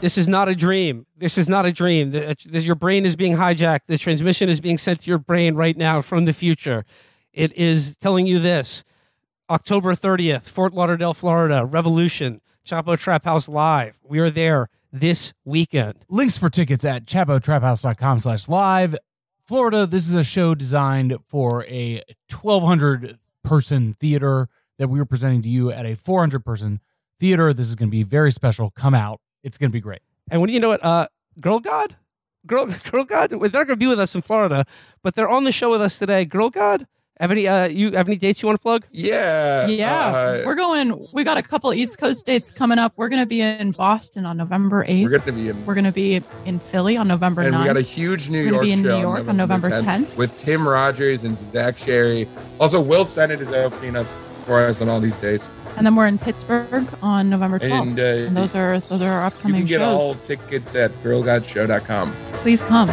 This is not a dream. This is not a dream. The, uh, this, your brain is being hijacked. The transmission is being sent to your brain right now from the future. It is telling you this October 30th, Fort Lauderdale, Florida, Revolution, Chapo Trap House Live. We are there this weekend. Links for tickets at chapotraphouse.com slash live. Florida, this is a show designed for a 1,200 person theater that we are presenting to you at a 400 person theater. This is going to be very special. Come out. It's going to be great. And when you know what, uh, Girl God, Girl Girl God, they're not going to be with us in Florida, but they're on the show with us today. Girl God, have any uh, you have any dates you want to plug? Yeah, Yeah, uh, we're going. We got a couple East Coast dates coming up. We're going to be in Boston on November 8th. we're going to be in. We're going to be in Philly on November and 9th. we got a huge New We're gonna York be in New York on November 10th. with Tim Rogers and Zach Sherry. Also, Will Sennett is opening us for us on all these dates. and then we're in Pittsburgh on November 12th. And, And, uh, those are those are our upcoming You can get shows. all tickets at girlgodshow.com. Please come.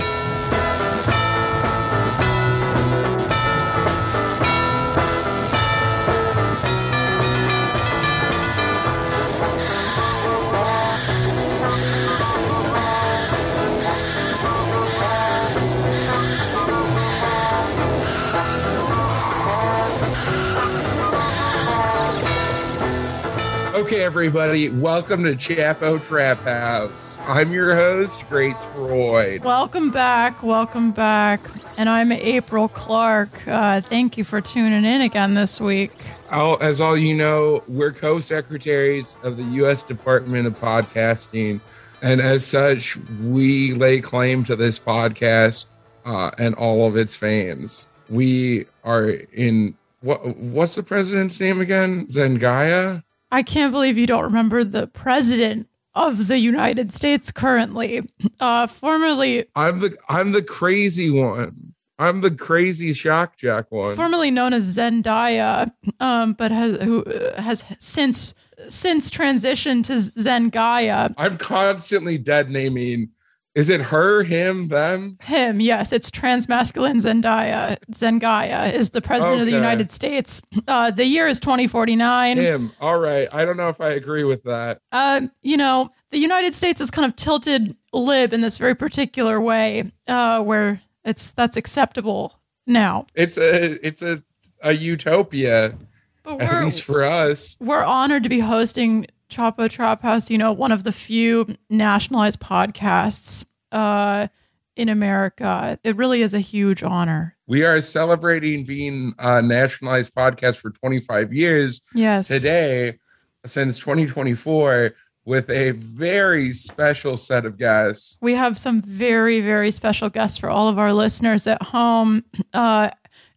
Everybody, welcome to Chapo Trap House. I'm your host, Grace Freud. Welcome back. Welcome back. And I'm April Clark. Uh, thank you for tuning in again this week. Oh, as all you know, we're co-secretaries of the U.S. Department of Podcasting, and as such, we lay claim to this podcast uh, and all of its fans. We are in what? What's the president's name again? Zengaya. I can't believe you don't remember the president of the United States currently. Uh, formerly I'm the I'm the crazy one. I'm the crazy shock jack one. formerly known as Zendaya, um, but has who has since since transitioned to Zengaya. I'm constantly dead naming. Is it her, him, them? Him, yes, it's transmasculine Zendaya. Zengaya is the president of the United States. Uh, the year is 2049. Him. All right. I don't know if I agree with that. Uh, you know, the United States is kind of tilted lib in this very particular way, uh, where it's that's acceptable now. It's a it's a a utopia, But at least for us. we're honored to be hosting Chapo Trap House. You know, one of the few nationalized podcasts uh, in America. It really is a huge honor. We are celebrating being a nationalized podcast for 25 years Yes, today, since 2024, with a very special set of guests. we have some very very special guests for all of our listeners at home. Uh,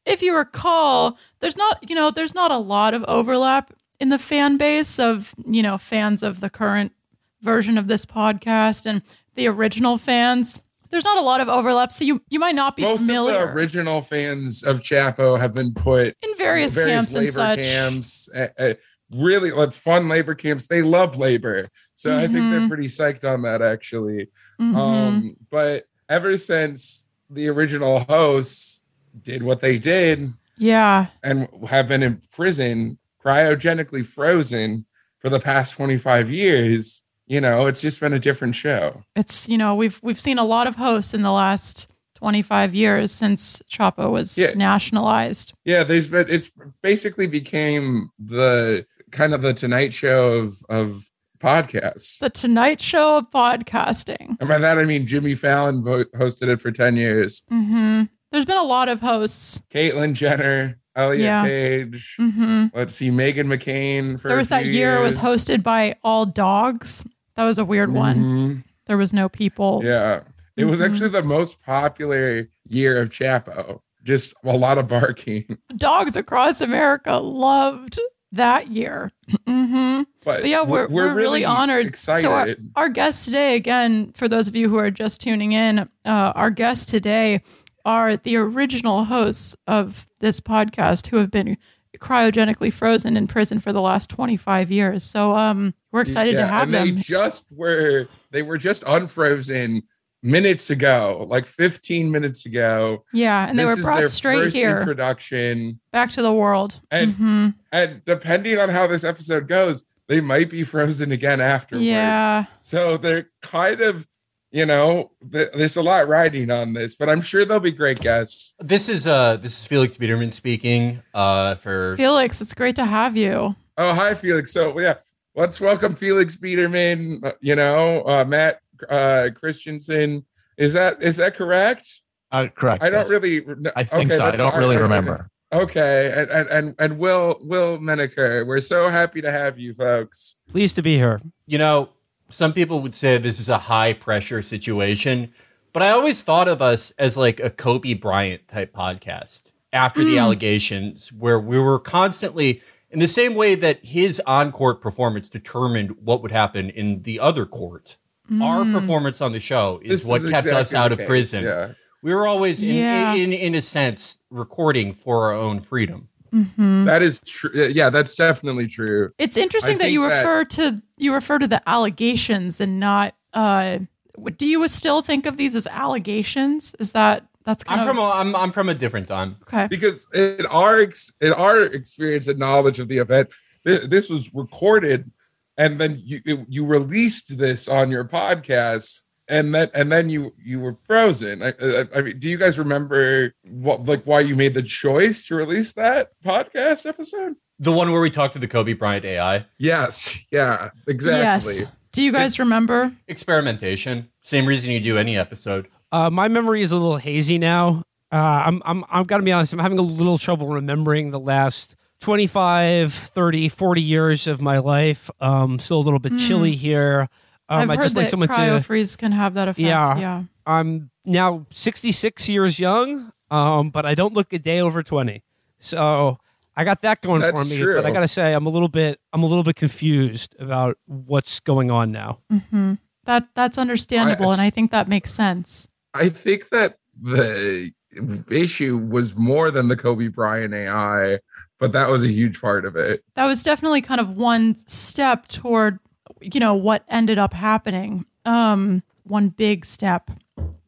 if you recall, there's not you know there's not a lot of overlap in the fan base of you know fans of the current version of this podcast and the original fans. There's not a lot of overlap, so you you might not be Most familiar of the original fans of Chapo have been put in various, camps and such. camps, uh, uh, really like fun labor camps. They love labor, so I think they're Mhm. pretty psyched on that actually. Mhm. Um, but ever since the original hosts did what they did yeah, and have been in prison, cryogenically frozen for the past 25 years, you know, it's just been a different show. it's you know we've we've seen a lot of hosts in the last 25 years since Chapo was Yeah. nationalized. Yeah, there's been it's basically became the kind of the Tonight Show of of podcasts. The Tonight Show of podcasting. And by that I mean Jimmy Fallon hosted it for 10 years. hmm There's been a lot of hosts. Caitlyn Jenner, Elliot Yeah. Page. hmm Let's see, Meghan McCain. For There was that year it was hosted by all dogs. That was a weird one. Mhm. There was no people. Yeah. It was Mhm. actually the most popular year of Chapo. Just a lot of barking. Dogs across America loved that year. hmm But, But yeah, we're, we're, really, honored. Excited. So our, our guests today, again, for those of you who are just tuning in, uh, our guests today are the original hosts of this podcast who have been cryogenically frozen in prison for the last 25 years. So um, we're excited to Yeah, have and them. they just were they were just unfrozen minutes ago, like 15 minutes ago. yeah, and they This were is brought their straight first here, introduction. back to the world. And- Mhm. And depending on how this episode goes, they might be frozen again afterwards. Yeah. So they're kind of, you know, th- there's a lot riding on this, but I'm sure they'll be great guests. This is uh this is Felix Biederman speaking. Uh for Felix, it's great to have you. Oh, hi, Felix. So yeah, let's welcome Felix Biederman. uh, You know, uh, Matt uh, Christensen. Is that is that correct? Uh, correct. I don't yes. really. I think so. I don't really remember. Okay, and and and, and Will Will Menaker, we're so happy to have you, folks. Pleased to be here. you know, some people would say this is a high pressure situation, but I always thought of us as like a Kobe Bryant type podcast after the hmm. allegations, where we were constantly in the same way that his on court performance determined what would happen in the other court. Our hmm. performance on the show is This what is kept us out of case, prison. Yeah. We were always, in, Yeah. in, in, in a sense, recording for our own freedom. That is true. Yeah, that's definitely true. It's interesting I that you think that- refer to you refer to the allegations and not. uh what- Do you still think of these as allegations? Is that that's kind I'm of from a, I'm, I'm from a different time. okay? because in our ex- in our experience and knowledge of the event, th- this was recorded, and then you you released this on your podcast, and then and then you you were frozen. I, I, I mean, do you guys remember what like why you made the choice to release that podcast episode? The one where we talked to the Kobe Bryant AI. Yes, yeah, exactly. Yes. Do you guys remember? experimentation. Same reason you do any episode. Uh, my memory is a little hazy now. Uh, I'm, I'm, I've got to be honest. I'm having a little trouble remembering the last 25, 30, 40 years of my life. Um, still a little bit chilly here. Um, I've I heard just like that someone to. cryofreeze can have that effect. Yeah. Yeah. I'm now 66 years young, um, but I don't look a day over 20. So I got that going for me. true. But I got to say, I'm a little bit, I'm a little bit confused about what's going on now. That that's understandable, I- and I think that makes sense. I think that the issue was more than the Kobe Bryant AI, but that was a huge part of it. That was definitely kind of one step toward, you know, what ended up happening. Um, one big step,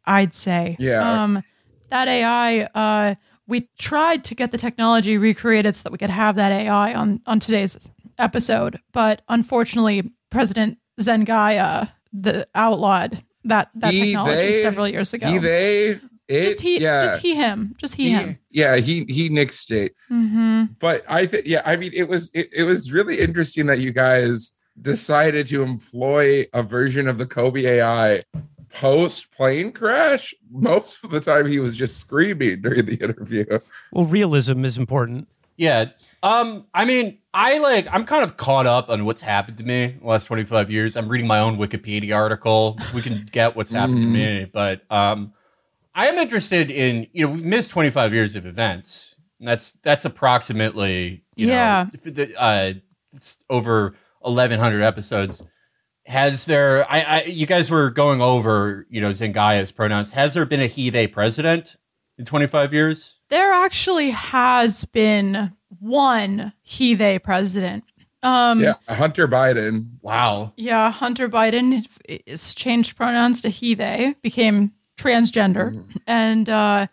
I'd say. Yeah. Um, that AI, uh, we tried to get the technology recreated so that we could have that AI on on today's episode, but unfortunately, President Zengaya the outlawed that that He, technology they- several years ago. He, they, it, just he, yeah, just he, him, just he, he- him. yeah, he he nixed it. hmm But I think, yeah, I mean, it was it, it was really interesting that you guys decided to employ a version of the Kobe AI post plane crash. Most of the time, he was just screaming during the interview. Well, realism is important. Yeah. Um, I mean, I like I'm kind of caught up on what's happened to me the last 25 years. I'm reading my own Wikipedia article. We can get what's happened to me, but um I am interested in, you know, we've missed 25 years of events. And that's that's approximately, you Yeah. know, the, uh it's over 1100 episodes. Has there I, I you guys were going over, you know, Zengaya's pronouns. Has there been a he they president in 25 years? There actually has been one he they president. Um, Yeah, Hunter Biden. Wow. yeah, Hunter Biden is changed pronouns to he they, became transgender, and uh,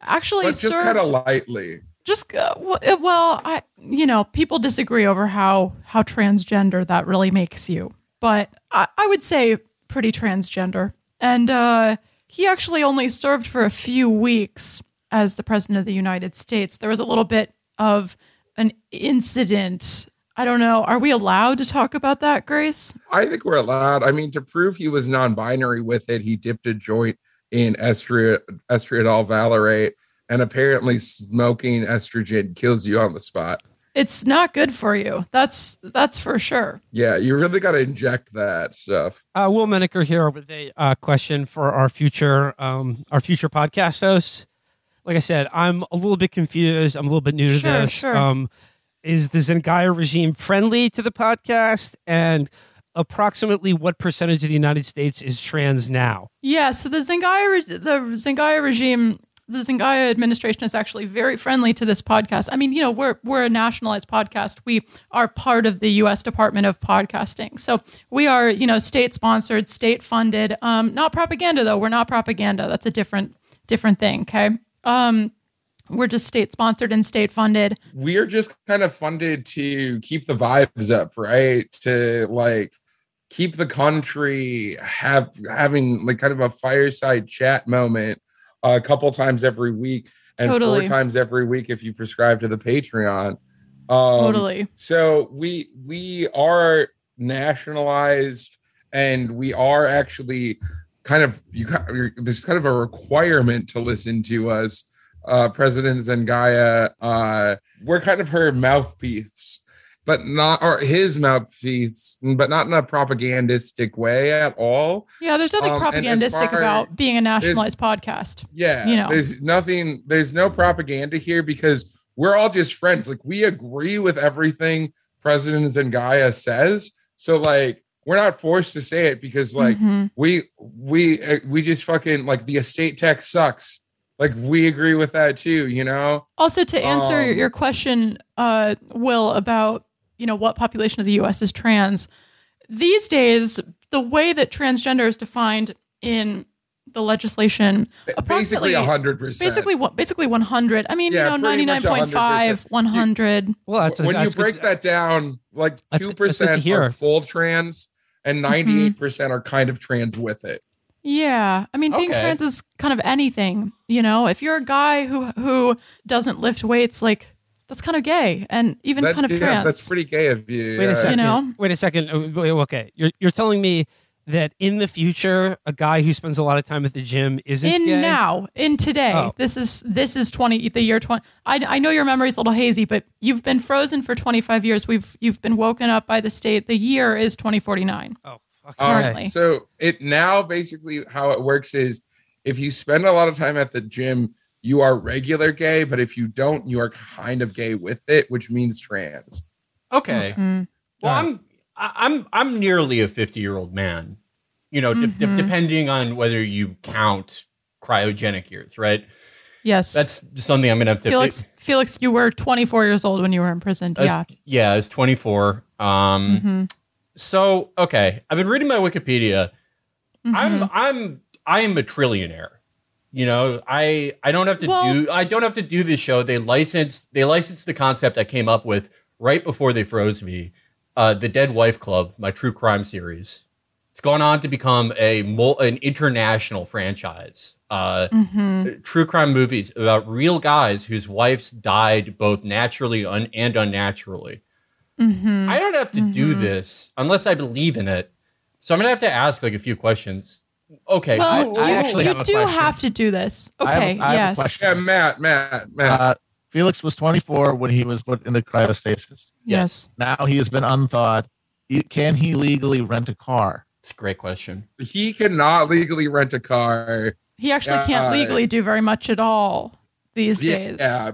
actually But just kind of lightly. Just uh, uh, well, I you know people disagree over how how transgender that really makes you, but I, I would say pretty transgender. And uh, he actually only served for a few weeks as the president of the United States. There was a little bit of an incident. I don't know. Are we allowed to talk about that, Grace? I think we're allowed. I mean, to prove he was non-binary with it, he dipped a joint in estradiol valerate, and apparently smoking estrogen kills you on the spot. It's not good for you. That's that's for sure. Yeah, you really got to inject that stuff. Uh, Will Menaker here with a uh, question for our future um, our future podcast hosts. Like I said, I'm a little bit confused. I'm a little bit new to Sure, this. sure. Um, is the Zengaya regime friendly to the podcast? And approximately what percentage of the United States is trans now? Yeah, so the Zengaya re- the Zengaya regime, the Zengaya administration is actually very friendly to this podcast. I mean, you know, we're we're a nationalized podcast. We are part of the U.S. Department of Podcasting, so we are you know state sponsored, state funded. Um, not propaganda though. We're not propaganda. That's a different different thing. Okay. Um, We're just state sponsored and state funded. we're just kind of funded to keep the vibes up, right? To like keep the country have having like kind of a fireside chat moment a couple times every week and Totally. four times every week if you prescribe to the Patreon. Um, totally. So we we are nationalized, and we are actually kind of you. There's kind of a requirement to listen to us, uh, President Zengaya. Uh, we're kind of her mouthpiece, but not or his mouthpiece, but not in a propagandistic way at all. Yeah, there's nothing Um, propagandistic about being a nationalized podcast. Yeah, You know. there's nothing. There's no propaganda here because we're all just friends. Like we agree with everything President Zengaya says. So like we're not forced to say it because like Mhm. we we uh, we just fucking like the estate tax sucks. Like we agree with that too. You know. Also, to answer Um, your question, uh, Will, about you know what population of the U.S. is trans, these days the way that transgender is defined in the legislation, Basically approximately hundred percent. basically basically 100. I mean, Yeah, you know, pretty 99.5, 100. Well, that's when you that's good. break that down, like That's two good- that's good to percent are full trans and Mm-hmm. ninety eight percent are kind of trans with it. Yeah, I mean, being Okay. trans is kind of anything. You know, if you're a guy who who doesn't lift weights, like that's kind of gay and even That's kind of yeah, trans. that's pretty gay of you. Wait yeah. a second. know? Wait a second. Uh, wait, Okay, you're you're telling me that in the future, a guy who spends a lot of time at the gym isn't in gay? now in today Oh. this is this is 20 the year 20 I, I know your memory's a little hazy but you've been frozen for 25 years we've you've been woken up by the state the year is 2049 Oh, fuck. Um, so it now basically how it works is if you spend a lot of time at the gym, you are regular gay, but if you don't, you are kind of gay with it, which means trans. Okay. Mhm. Well, I'm I- I'm I'm nearly a 50 year old man. You know, de- de- depending on whether you count cryogenic years, right? yes That's something I'm gonna have to. felix felix you were 24 years old when you were imprisoned I was- yeah yeah, I was 24. Um, Mhm. so okay, I've been reading my Wikipedia. Mhm. I'm I'm I am a trillionaire. You know, I I don't have to Well- do I don't have to do this show. They licensed they licensed the concept I came up with right before they froze me. Uh, the Dead Wife Club, my true crime series. It's gone on to become a an international franchise. Uh, Mhm. true crime movies about real guys whose wives died both naturally un- and unnaturally. Mhm. I don't have to do Mhm. this unless I believe in it. So I'm gonna have to ask like a few questions. Okay, well who- I you, actually you have a do question. have to do this I have- okay I have a yes question. Yeah, Matt, Matt, Matt. Uh, Felix was 24 when he was put in the cryostasis. yes Now he has been unthawed. He- Can he legally rent a car? it's a great question. he cannot legally rent a car. he actually Yeah, can't uh, legally do very much at all these Yeah, days yeah,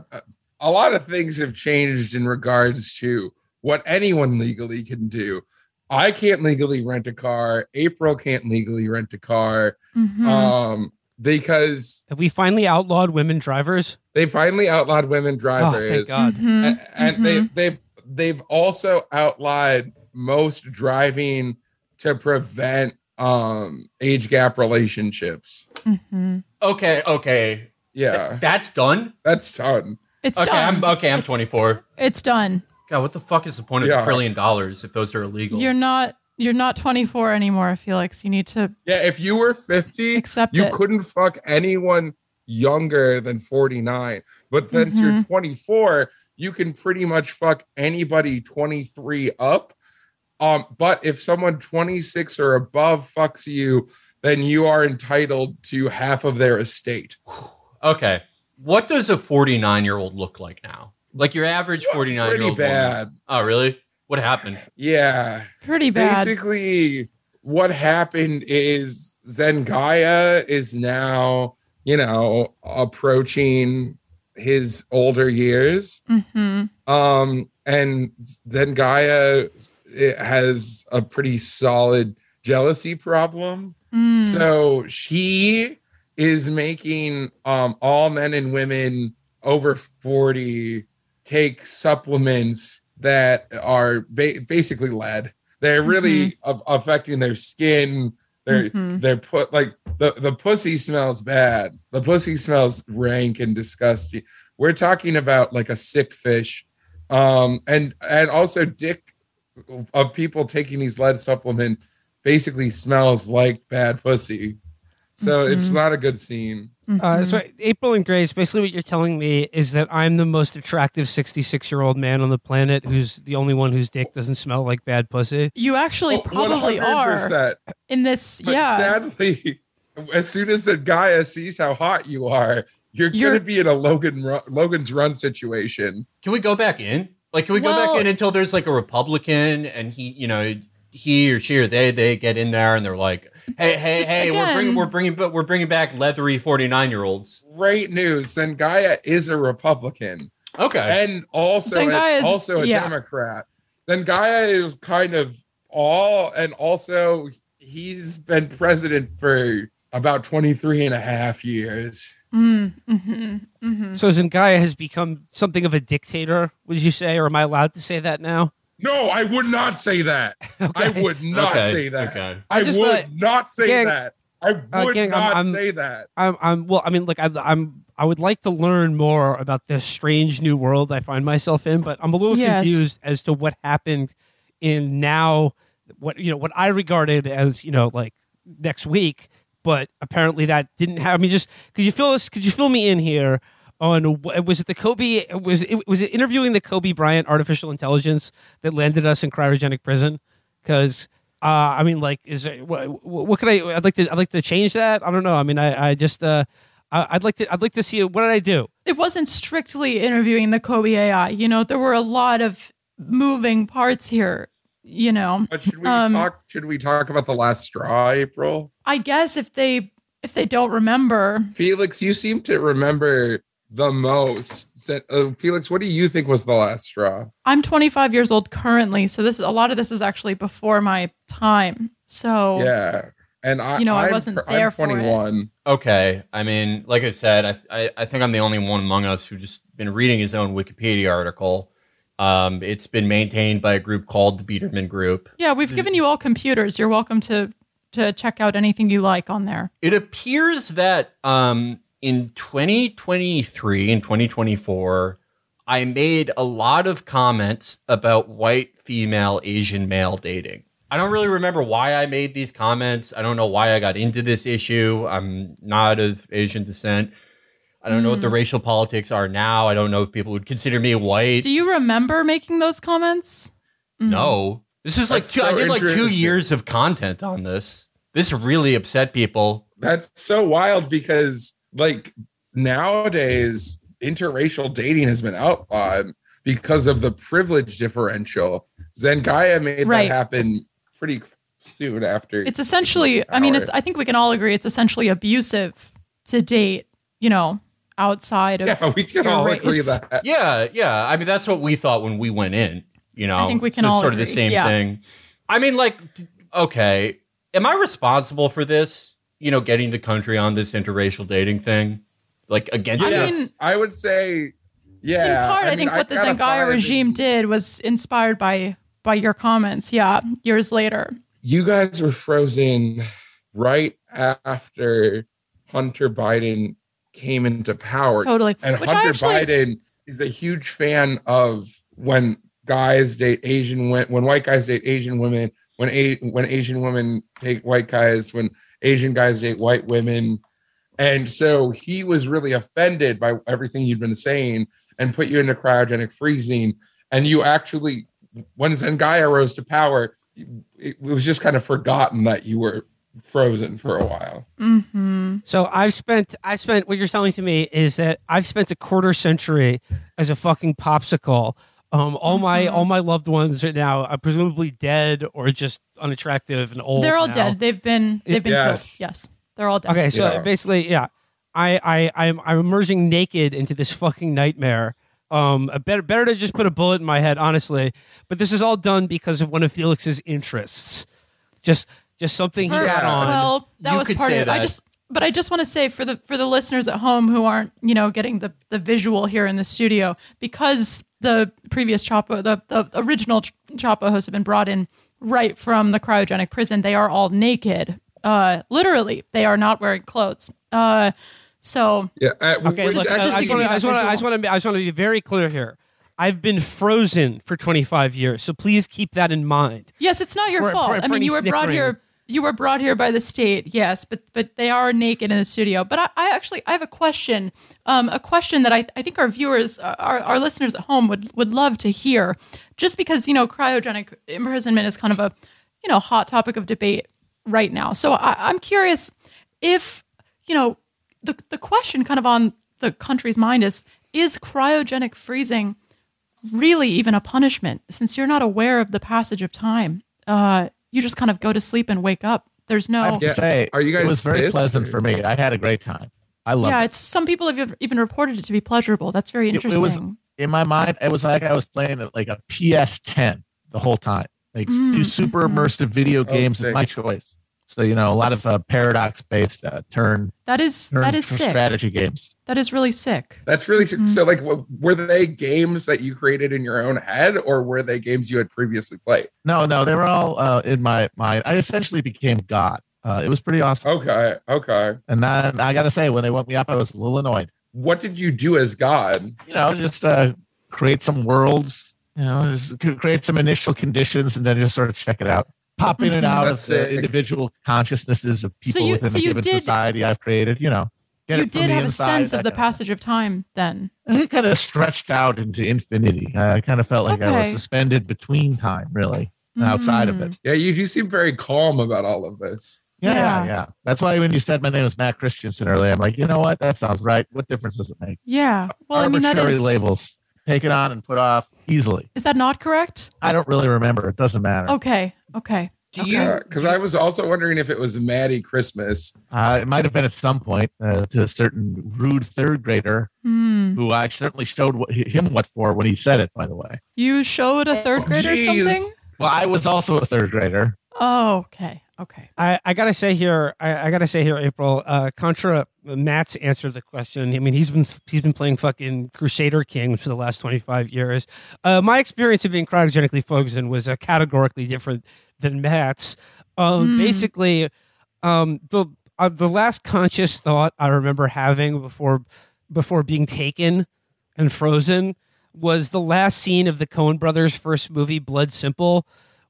a lot of things have changed in regards to what anyone legally can do. I can't legally rent a car. April can't legally rent a car. Mhm. Um, because Have we finally outlawed women drivers? they finally outlawed women Oh, drivers. thank God. Mhm. A- and they they they've also outlawed most driving to prevent um age gap relationships. Mhm. Okay, okay, Yeah, that's done. that's done. it's Okay, done I'm okay. I'm It's- 24. it's done God, what the fuck is the point of Yeah. a trillion dollars if those are illegal? You're not you're not 24 anymore, Felix. You need to Yeah, if you were 50, accept you it. couldn't fuck anyone younger than 49. But since you're Mm-hmm. 24, you can pretty much fuck anybody 23 up. Um, but if someone 26 or above fucks you, then you are entitled to half of their estate. okay. What does a 49 year old look like now? Like your average 49 year Pretty old. bad. Oh, really? What happened? Yeah. Pretty bad. Basically, what happened is Zengaya is now, you know, approaching his older years. hmm Um, and Zengaya it has a pretty solid jealousy problem. Mm. So she is making um all men and women over 40 take supplements that are ba- basically lead. They're really a- affecting their skin. They're Mhm. they're put like the the pussy smells bad. The pussy smells rank and disgusting. we're talking about like a sick fish, um, and and also dick of people taking these lead supplement basically smells like bad pussy. So it's not a good scene. Uh, so April and Grace, basically what you're telling me is that I'm the most attractive 66 year old man on the planet who's the only one whose dick doesn't smell like bad pussy. You actually Oh, probably are 100%. in this. But yeah. sadly, as soon as the Gaia sees how hot you are, you're, You're- going to be in a Logan Ru- Logan's Run situation. Can we go back in? Like, can we go back in until there's like a Republican and he, you know, he or she or they they get in there and they're like, hey, hey, hey, we're bringing we're bringing but we're bringing back leathery forty nine year olds. Great news. Zendaya is a Republican Okay, and also Zendaya is- also a yeah. Democrat. Zendaya is kind of all, and also he's been president for about 23 and a half years. Mm, hmm hmm So Zendaya has become something of a dictator, would you say? Or am I allowed to say that now? No, I would not say that. I would not Okay, say that. okay. I, I would let- not say Gang- that. I would uh, gang, I'm- not I'm- say that. I'm, I'm well. I mean, like I, I'm. I would like to learn more about this strange new world I find myself in, but I'm a little Yes. confused as to what happened in now. What you know, what I regarded as you know, like next week, but apparently that didn't have. I mean, just could you fill this? Could you fill me in here on wh- was it the Kobe? Was it was it interviewing the Kobe Bryant artificial intelligence that landed us in cryogenic prison? Because. Uh, I mean, like, is there, what, what could I? I'd like to. I'd like to change that. I don't know. I mean, I, I just. Uh, I- I'd like to. I'd like to see. What did I do? It wasn't strictly interviewing the Kobe AI. You know, there were a lot of moving parts here. You know, But should we Um, talk? Should we talk about the last straw, April? I guess if they if they don't remember, Felix, you seem to remember the most. Uh, Felix, what do you think was the last straw? I'm 25 years old currently, so this is a lot of this is actually before my time. So Yeah, and I, You know, I I'm, wasn't pr- there I'm for it. 21. okay. I mean, like I said, I, I I think I'm the only one among us who just been reading his own Wikipedia article. Um, it's been maintained by a group called the Biederman Group. yeah, we've given you all computers. You're welcome to to check out anything you like on there. It appears that um, in 2023 and 2024, I made a lot of comments about white female Asian male dating. I don't really remember why I made these comments. I don't know why I got into this issue. I'm not of Asian descent. I don't know what the racial politics are now. I don't know if people would consider me white. Do you remember making those comments? Mm. no. This is like That's two, I did like two years of content on this. This really upset people. That's so wild because, like, nowadays, interracial dating has been outlawed because of the privilege differential. Zendaya made Right. that happen pretty soon after. It's essentially. I mean, it's. I think we can all agree it's essentially abusive to date. You know, outside of yeah, we can your all agree race. that. Yeah, yeah. I mean, that's what we thought when we went in. You know, I think we can So all sort of the same yeah. thing. I mean, like, okay, am I responsible for this? You know, getting the country on this interracial dating thing, like against I this? mean- I would say, yeah. in part, I, mean, think what the gotta Zengaya regime did was inspired by by your comments. Yeah, years later. you guys were frozen right after Hunter Biden came into power. Totally. And Which Hunter actually, Biden is a huge fan of when guys date Asian when when white guys date Asian women, when a, when Asian women take white guys, when Asian guys date white women. And so he was really offended by everything you'd been saying and put you into cryogenic freezing. And you actually, when Zengaya rose to power, it was just kind of forgotten that you were frozen for a while. Mhm. So I've spent. I've spent. What you're telling to me is that I've spent a quarter century as a fucking popsicle. Um, all my Mm-hmm. all my loved ones are now uh, presumably dead or just unattractive and old. They're all now. dead. They've been they've been Yes. killed. Yes, they're all dead. Okay, so Yeah. basically, yeah, I, I, I'm, I'm emerging naked into this fucking nightmare. Um, a better, better to just put a bullet in my head, honestly. But this is all done because of one of Felix's interests. Just, just something he For- had on. Well, that You was could part of say it. I just, but I just want to say for the for the listeners at home who aren't, you know, getting the the visual here in the studio because the previous Chapo, the the original Ch- Chapo hosts have been brought in right from the cryogenic prison. They are all naked, uh, literally. They are not wearing clothes. Uh, So Yeah. uh, Okay, which look, I, I just want to, I just want to, I just want to, I just want to be very clear here. I've been frozen for 25 years, so please keep that in mind. yes, it's not your For- fault. for- I mean, you were brought here. You were brought here by the state, yes, but but they are naked in the studio. But I, I actually I have a question, um, a question that I, I think our viewers, our, our listeners at home would would love to hear, just because you know cryogenic imprisonment is kind of a you know hot topic of debate right now. So I, I'm curious if you know the the question kind of on the country's mind is is cryogenic freezing really even a punishment since you're not aware of the passage of time uh you just kind of go to sleep and wake up there's no. I no have to Yeah. say, Are you guys it was very pissed, pleasant or- for me. I had a great time. I loved yeah it. it's some people have even reported it to be pleasurable that's very It- it was- In my mind, it was like I was playing like a PS10 the whole time. Like Mm, two super mhm. immersive video Oh, games sick. is my choice. So you know, a lot of uh, paradox-based uh, turn that is turn that is sick strategy games. that is really sick That's really Mhm. so. Like, w- were they games that you created in your own head, or were they games you had previously played? No, no, they were all uh, in my mind. I essentially became God. Uh, it was pretty awesome. Okay, okay. And then I got to say, when they woke me up, I was a little annoyed. What did you do as God? You know, just uh, create some worlds. You know, just create some initial conditions, and then just sort of check it out. Pop in and out of That's the individual consciousnesses of So people you- within so a given did- society I've created. You know, get you it did the have a sense of the kind of passage of time then. It kind of stretched out into infinity. I kind of felt like I was suspended between time, really, outside of Mm. it. Yeah, you do seem very calm about all of this. Yeah, Yeah. yeah, yeah. That's why when you said my name was Matt Christensen earlier, I'm like, you know what? That sounds right. What difference does it make? yeah well i mean that Arbitrary is labels. Take it on and put off easily. is that not correct I don't really remember. It doesn't matter. okay okay Do Okay. you? Yeah, because I was also wondering if it was Maddie Christmas. Uh, it might have been at some point uh, to a certain rude third grader Hmm. who I certainly showed what, him what for when he said it, by the way. you showed a third Oh, grader jeez. something Well, I was also a third grader. oh okay okay I, I gotta say here, I, I gotta say here, April. Uh, Contra Matt's answered the question. I mean, he's been he's been playing fucking Crusader Kings for the last twenty five years. Uh, my experience of being cryogenically frozen was uh, categorically different than Matt's. Um, Hmm. Basically, um, the uh, the last conscious thought I remember having before before being taken and frozen was the last scene of the Coen Brothers' first movie, Blood Simple,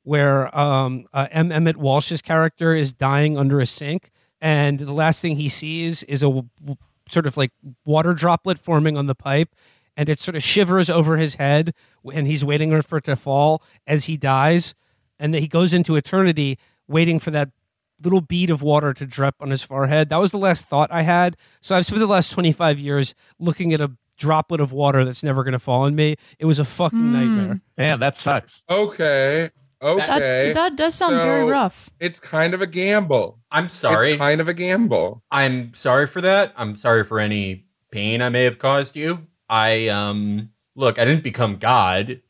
where um, uh, M. Emmett Walsh's character is dying under a sink, and the last thing he sees is a w- w- sort of like water droplet forming on the pipe, and it sort of shivers over his head, and he's waiting for it to fall as he dies, and then he goes into eternity waiting for that little bead of water to drip on his forehead. That was the last thought I had. So I've spent the last 25 years looking at a droplet of water that's never going to fall on me. It was a fucking Hmm. nightmare. Damn, that sucks. Okay, that, okay. that does sound very rough it's kind of a gamble. I'm sorry. It's kind of a gamble. I'm sorry for that. I'm sorry for any pain I may have caused you. I um look, I didn't become God.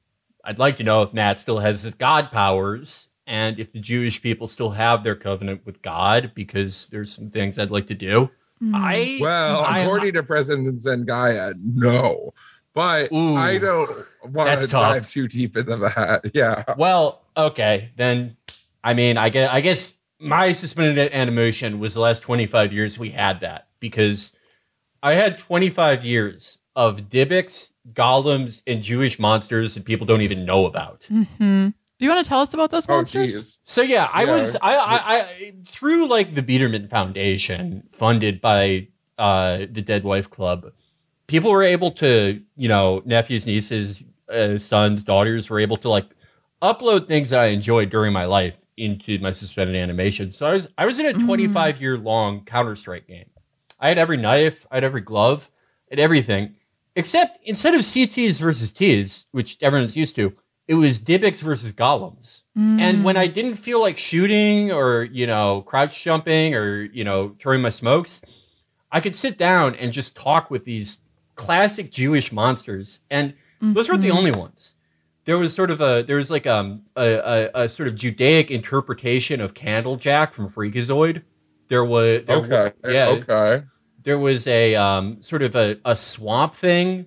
I'd like to know if Matt still has his God powers and if the Jewish people still have their covenant with God because there's some things I'd like to do. Hmm. I Well, I- according to President Zengaya, no. But Ooh, I don't want to dive too deep into that. Yeah. Well, okay, then I mean, I guess I guess my suspended animation was the last 25 years we had that because I had 25 years of Dybbuk's, golems, and Jewish monsters that people don't even know about. hmm Do you want to tell us about those Oh, monsters? geez. So yeah, I Yeah. was I, I I through like the Biederman Foundation, funded by uh, the Dead Wife Club. People were able to, you know, nephews, nieces, uh, sons, daughters were able to like upload things that I enjoyed during my life into my suspended animation. So I was I was in a Mm. 25 year long Counter Strike game. I had every knife, I had every glove, and everything, except instead of CTs versus Ts, which everyone's used to, it was Dybbuk's versus golems. And when I didn't feel like shooting or, you know, crouch jumping or, you know, throwing my smokes, I could sit down and just talk with these classic Jewish monsters. And those weren't the only ones. There was sort of a, there was like um, a, a, a sort of Judaic interpretation of Candlejack from Freakazoid. There was, there, Okay. yeah, Okay. there was a um, sort of a, a swamp thing,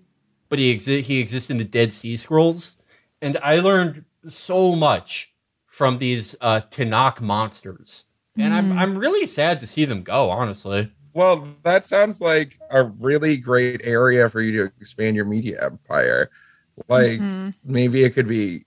but he exi- he exists in the Dead Sea Scrolls, and I learned so much from these uh, Tanakh monsters, and I'm I'm really sad to see them go. Honestly, Well, that sounds like a really great area for you to expand your media empire. Like Mhm. maybe it could be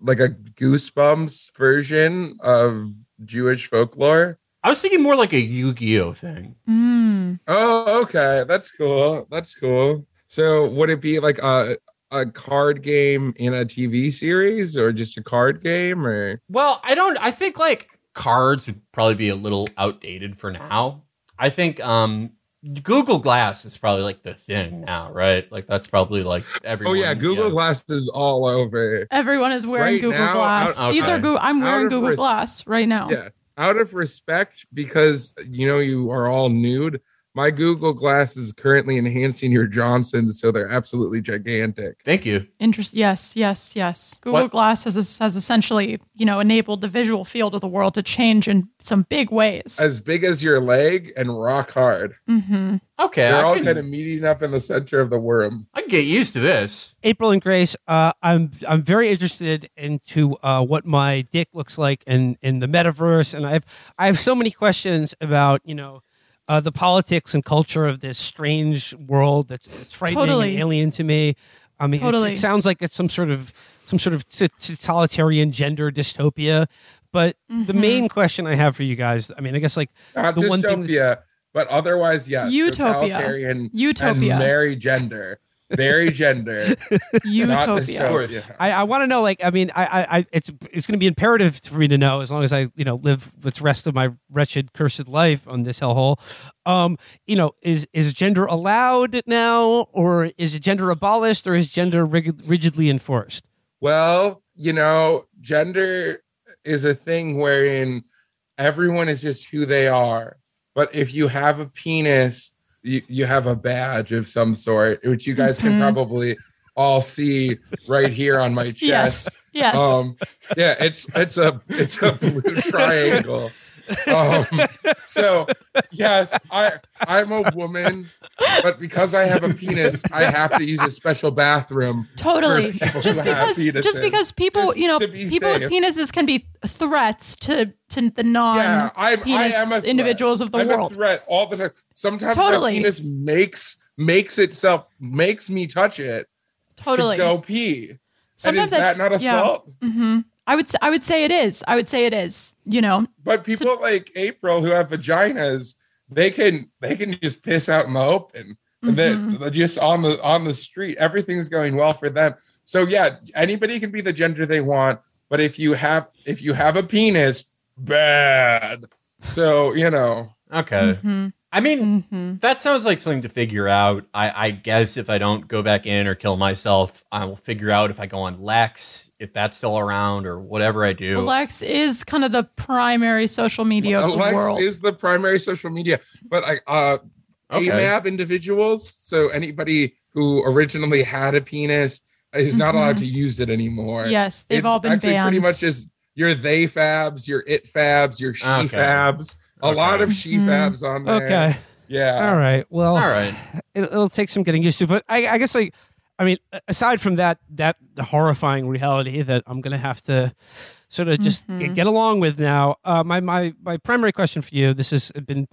like a Goosebumps version of Jewish folklore. I was thinking more like a Yu-Gi-Oh thing. Mm. Oh, okay. That's cool. That's cool. So would it be like a a card game in a TV series or just a card game or Well, I don't. I think like cards would probably be a little outdated for now. I think um Google Glass is probably like the thing now, right? Like that's probably like everyone. Oh yeah, Google Glass is all over. Everyone is wearing Right Google now, Glass. out- These are. Google. I'm Out wearing Google res- Glass right now. Yeah. Out of respect, because you know you are all nude, my Google Glass is currently enhancing your Johnson, so they're absolutely gigantic. Thank you. Interest. Yes, yes, yes. Google What- Glass has has essentially, you know, enabled the visual field of the world to change in some big ways. As big as your leg and rock hard. hmm Okay, They're I all can, kind of meeting up in the center of the worm. I can get used to this. April and Grace, uh, I'm I'm very interested into uh, what my dick looks like in, in the metaverse, and I've I have so many questions about you know uh, the politics and culture of this strange world that's, that's frightening Totally. and alien to me. I mean, Totally. it sounds like it's some sort of some sort of t- totalitarian gender dystopia. But the Mhm. main question I have for you guys, I mean, I guess like Not The one thing that's- dystopia, but otherwise, yes. Utopia. totalitarian Utopia. And marry gender. Marry gender. not Utopia. dystopia. I, I want to know, like, I mean, I, I, I it's it's going to be imperative for me to know as long as I, you know, live the rest of my wretched, cursed life on this hellhole. Um, you know, is is gender allowed now, or is gender abolished, or is gender rig- rigidly enforced? Well, you know, gender is a thing wherein everyone is just who they are. But if you have a penis, you, you have a badge of some sort, which you guys can Mhm. probably all see right here on my chest. Yes. Yes. Um, yeah, it's it's a it's a blue triangle. Um, so yes, I I'm a woman, but because I have a penis, I have to use a special bathroom. Totally. Just because, just because people, Just you know, people with penises can be threats to to the non yeah, I'm, I penis am a individuals of the I'm world. a threat all the time. Sometimes Totally. my penis makes makes itself makes me touch it Totally. to go pee. and Sometimes is I- that not yeah. assault? I would s- I would say it is. I would say it is. You know. But people like April who have vaginas, they can they can just piss out in the open. And then Mhm. they're just on the on the street. Everything's going well for them. So yeah, anybody can be the gender they want, but if you have if you have a penis, bad. So, you know, Okay. Mhm. I mean, Mhm. that sounds like something to figure out. I, I guess if I don't go back in or kill myself, I will figure out if I go on Lex, if that's still around, or whatever I do. Lex is kind of the primary social media of the Alex world. is the primary social media, but I uh Okay. AMAB individuals, so anybody who originally had a penis is not allowed to use it anymore. yes, they've It's all been banned. pretty much just your they fabs, your it fabs, your she Okay. fabs. A Okay. lot of she fabs on there. Okay, Yeah. all right. Well, All right. it, it'll take some getting used to, but I, I guess like, I mean, aside from that, that the horrifying reality that I'm gonna have to sort of just Mhm. get, get along with now. Uh, my my my primary question for you. This has been.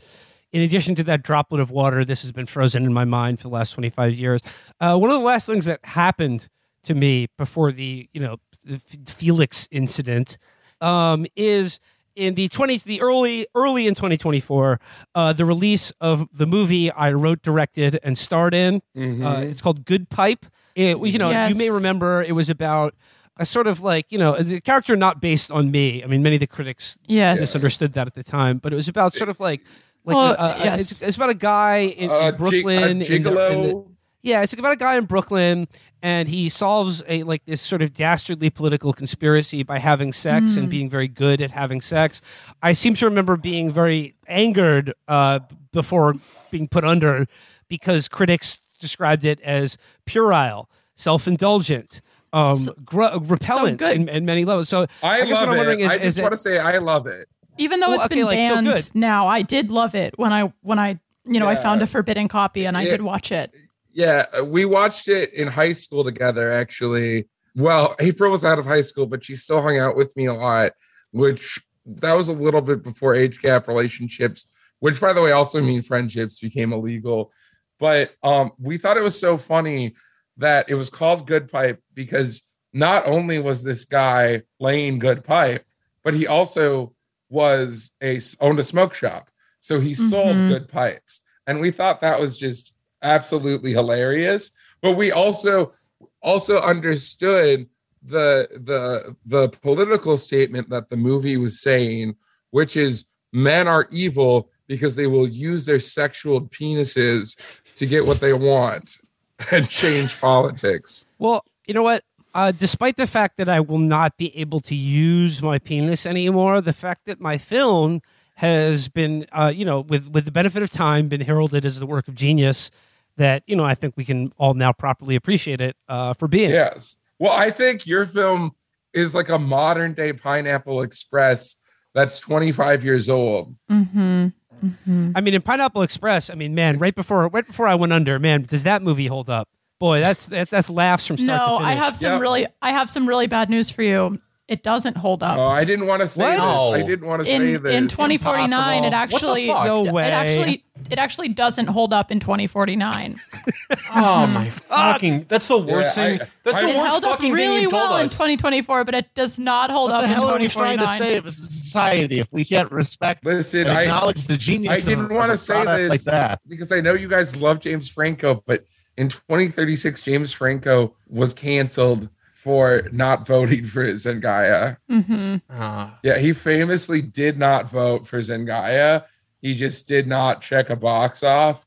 In addition to that droplet of water, this has been frozen in my mind for the last 25 years. Uh, one of the last things that happened to me before the, you know, the Felix incident um, is in the 20 the early early in 2024 uh, the release of the movie I wrote directed and starred in Mhm. uh, it's called Good Pipe it you know you may remember it was about a sort of like you know the character not based on me I mean many of the critics yes. misunderstood that at the time but it was about sort of like like Well, uh, uh, yes. it's, it's about a guy in, Uh, in gi- Brooklyn a in the- in the- yeah, it's about a guy in Brooklyn, and he solves a like this sort of dastardly political conspiracy by having sex and Mm. being very good at having sex. I seem to remember being very angered uh, before being put under because critics described it as puerile, self-indulgent, um, So- gr- repellent good. in, in many levels. So I, I guess love what I'm wondering is- I is just it- want to say I love it. Even though Well, it's okay, been like, banned good. now, I did love it when I when I you know I found a forbidden copy and I Yeah. did watch it. Yeah, uh, we watched it in high school together, actually. Well, April was out of high school, but she still hung out with me a lot, which that was a little bit before age gap relationships which by the way also mean friendships became illegal. But um, we thought it was so funny that it was called Good Pipe because not only was this guy laying good pipe, but he also was a owned a smoke shop. So he sold Mhm. good pipes. And we thought that was just absolutely hilarious. But we also also understood the the the political statement that the movie was saying, which is men are evil because they will use their sexual penises to get what they want and change politics. Well, you know what? Uh, despite the fact that I will not be able to use my penis anymore, the fact that my film has been, uh, you know, with with the benefit of time, been heralded as the work of genius. That you know, I think we can all now properly appreciate it uh, for being. Yes. Well, I think your film is like a modern day Pineapple Express that's 25 years old. Mm-hmm. Mm-hmm. I mean, in Pineapple Express, I mean, man, right before right before I went under, man, does that movie hold up? Boy, that's that, that's laughs from start No, to I have some Yep. really I have some really bad news for you. It doesn't hold up. Oh, I didn't want to say What? this. No. I didn't want to say in this. in 2049 it Impossible. actually fuck? No it actually it actually doesn't hold up in 2049 Oh my hmm. fucking! That's the worst Yeah, I- thing. That's I- the it worst held up really thing you told well in 2024 but it does not hold What up the in hell are we trying to 2049 save as a society if we can't respect Listen, and I acknowledge the genius? I didn't of wanna say this. like that. because I know you guys love James Franco, but in 2036, James Franco was canceled for not voting for Zendaya. hmm Ah. Yeah, he famously did not vote for Zendaya. He just did not check a box off.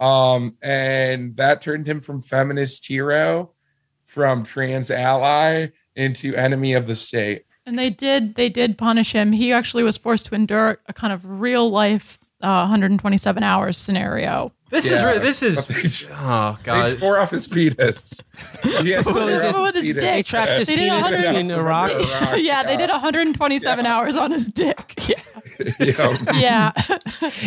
Um, and that turned him from feminist hero, from trans ally into enemy of the state. and they did they did punish him he actually was forced to endure a kind of real life uh, 127 hours scenario This is re- this is. But they, Oh they god. tore off his penis. He had So tear is off it- With his penis. dick. They trapped his They penis 100 between a rock. yeah they did 127 hours on his dick Yeah. yeah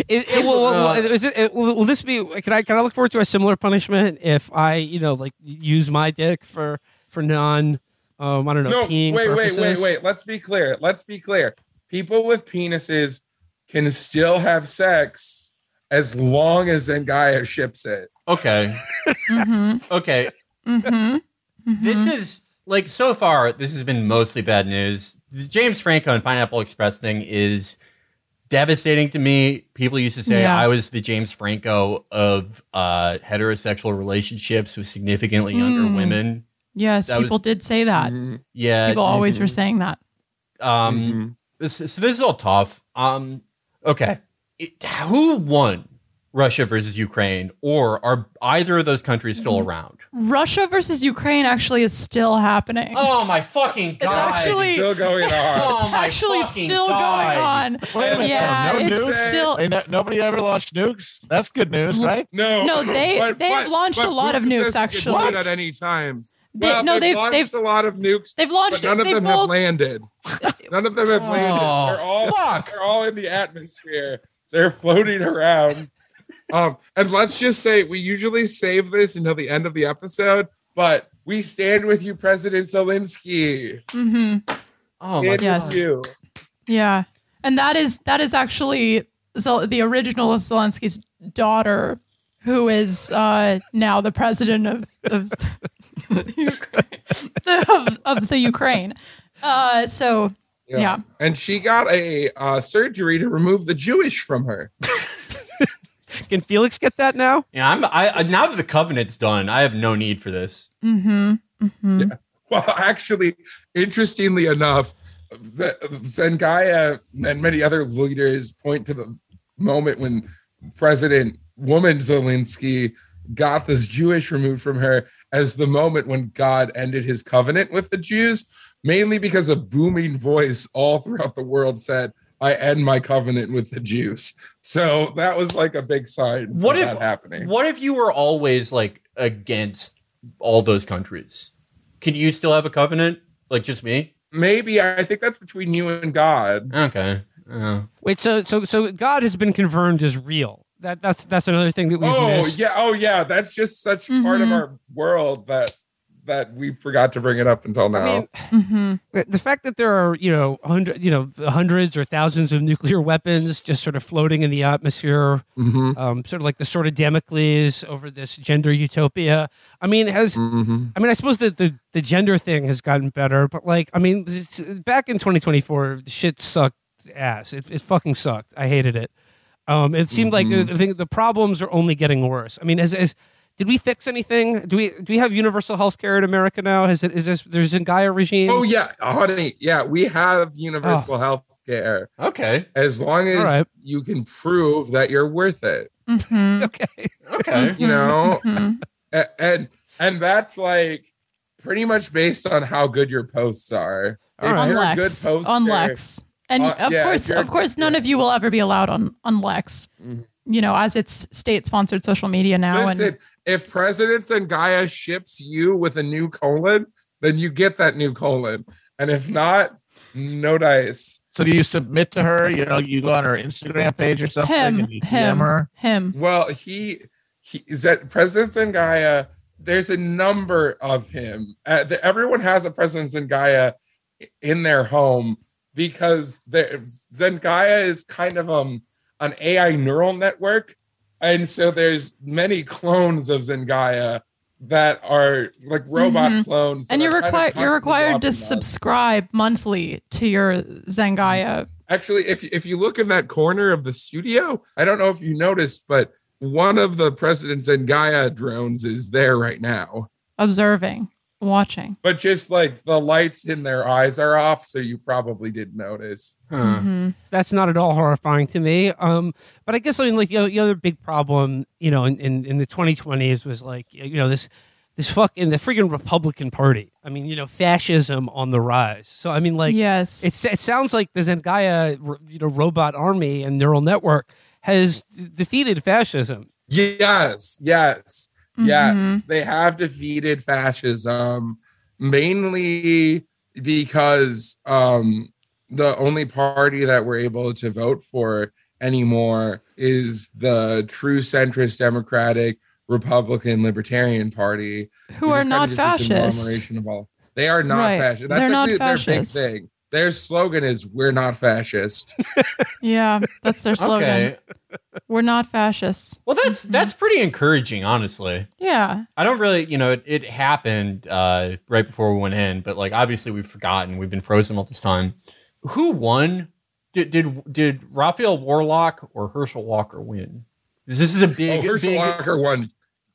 It, it, will, will, is it, it, will, will this be? Can I can I look forward to a similar punishment if I you know like use my dick for for non um I don't know No, peeing wait, wait, purposes? wait, wait. Let's be clear. Let's be clear. People with penises can still have sex as long as Zendaya ships it. Okay. hmm Okay. hmm This is like so far. This has been mostly bad news. The James Franco and Pineapple Express thing is devastating to me. People used to say Yeah. I was the James Franco of uh, heterosexual relationships with significantly younger Mm. women. yes That people was- did say that Mhm, Yeah. people always were saying that Um. mhm. This, so this is all tough. Um. Okay. It, who won Russia versus Ukraine, or are either of those countries Mm. still around? russia versus ukraine actually is still happening Oh my fucking god! It's actually- Still going on. Oh it's my actually still God. going on Wait a minute, yeah no it's nukes? still They no- nobody ever launched nukes. That's good news, right? No, No, they- but- they have launched but a lot of nukes, says he can actually. What? at any times. They- well, no, they've, they've- launched they've- a lot of nukes, they've launched but none of them both, have landed. None of them have landed. Oh, they're all fuck. they're all in the atmosphere. They're floating around. Um, and let's just say we usually save this until the end of the episode, but we stand with you, President Zelensky. Mhm. Oh my Yes. you. Yeah, and that is that is actually Zel- the original Zelensky's daughter, who is uh, now the president of of, Ukraine, of, of the Ukraine. Uh, so yeah. And she got a uh, surgery to remove the Jewish from her. Can Felix get that now? Yeah, I'm. I I- now that the covenant's done, I have no need for this. Mm-hmm. Mm-hmm. Well, actually, interestingly enough, Z- Zengaya and many other leaders point to the moment when President woman Zelensky got this Jewish removed from her as the moment when God ended his covenant with the Jews, mainly because a booming voice all throughout the world said, I end my covenant with the Jews. So that was like a big sign What of if- that happening. What if you were always like against all those countries? Can you still have a covenant? Like just me? Maybe I think that's between you and God. Okay. Uh, Wait, so so so God has been confirmed as real. That that's that's another thing that we've oh missed. yeah oh yeah that's just such part of Mhm. our world that that we forgot to bring it up until now. I mean, hmm the the fact that there are you know hundred you know hundreds or thousands of nuclear weapons just sort of floating in the atmosphere, Mhm, um, sort of like the sword of Damocles over this gender utopia. I mean, has mhm. I mean, I suppose that the the gender thing has gotten better, but like, I mean, back in 2024, the shit sucked ass. It, it fucking sucked. I hated it. Um, it seemed like the, the thing, the problems are only getting worse. I mean, as as did we fix anything? Do we do we have universal health care in America now? Has it is this there's a Gaia regime? Oh yeah, honey. Yeah, we have universal health care Okay. as long as All right. you can prove that you're worth it. hmm okay. Okay. You know, hmm and and that's like pretty much based on how good your posts are. All If right. on you're a Lex. good poster, on Lex. And Uh, of yeah, course, of course, none of you will ever be allowed on on Lex. Mhm. You know, as it's state sponsored social media now. Listen, and if President Zengaya ships you with a new colon, then you get that new colon. And if not, no dice. So do you submit to her? You know, you go on her Instagram page or something him, and you DM her. him. Well, he he is that President Zengaya. There's a number of him. Uh, the, everyone has a President Zengaya in their home because the Zengaya is kind of um an AI neural network, and so there's many clones of Zengaya that are like robot Mhm. clones. And you're are kind of required you're required to us. subscribe monthly to your Zengaya. Actually, if if you look in that corner of the studio, I don't know if you noticed, but one of the President Zengaya drones is there right now. observing, watching. But just like the lights in their eyes are off, so you probably didn't notice. Huh. Mhm. That's not at all horrifying to me. Um, but I guess I mean, like the other, the other big problem, you know, in, in, in the 2020s was like, you know, this this fucking the freaking Republican Party. I mean, you know, fascism on the rise. So I mean, like, yes. It's, it sounds like the Zengaya, you know, robot army and neural network has defeated fascism. Yes, yes, Mm-hmm. yes. They have defeated fascism mainly because um, the only party that we're able to vote for anymore is the true centrist Democratic Republican Libertarian Party, Who are not fascist. of all- They are not Right. fascist. That's They're not actually fascist. their big thing. Their slogan is "We're not fascist." Yeah, that's their slogan. Okay. We're not fascists. Well, that's that's pretty encouraging, honestly. Yeah. I don't really, you know, it, it happened uh, right before we went in, but like obviously we've forgotten. We've been frozen all this time. Who won? Did did did Raphael Warlock or Herschel Walker win? This is a Oh, big, Herschel big. Walker won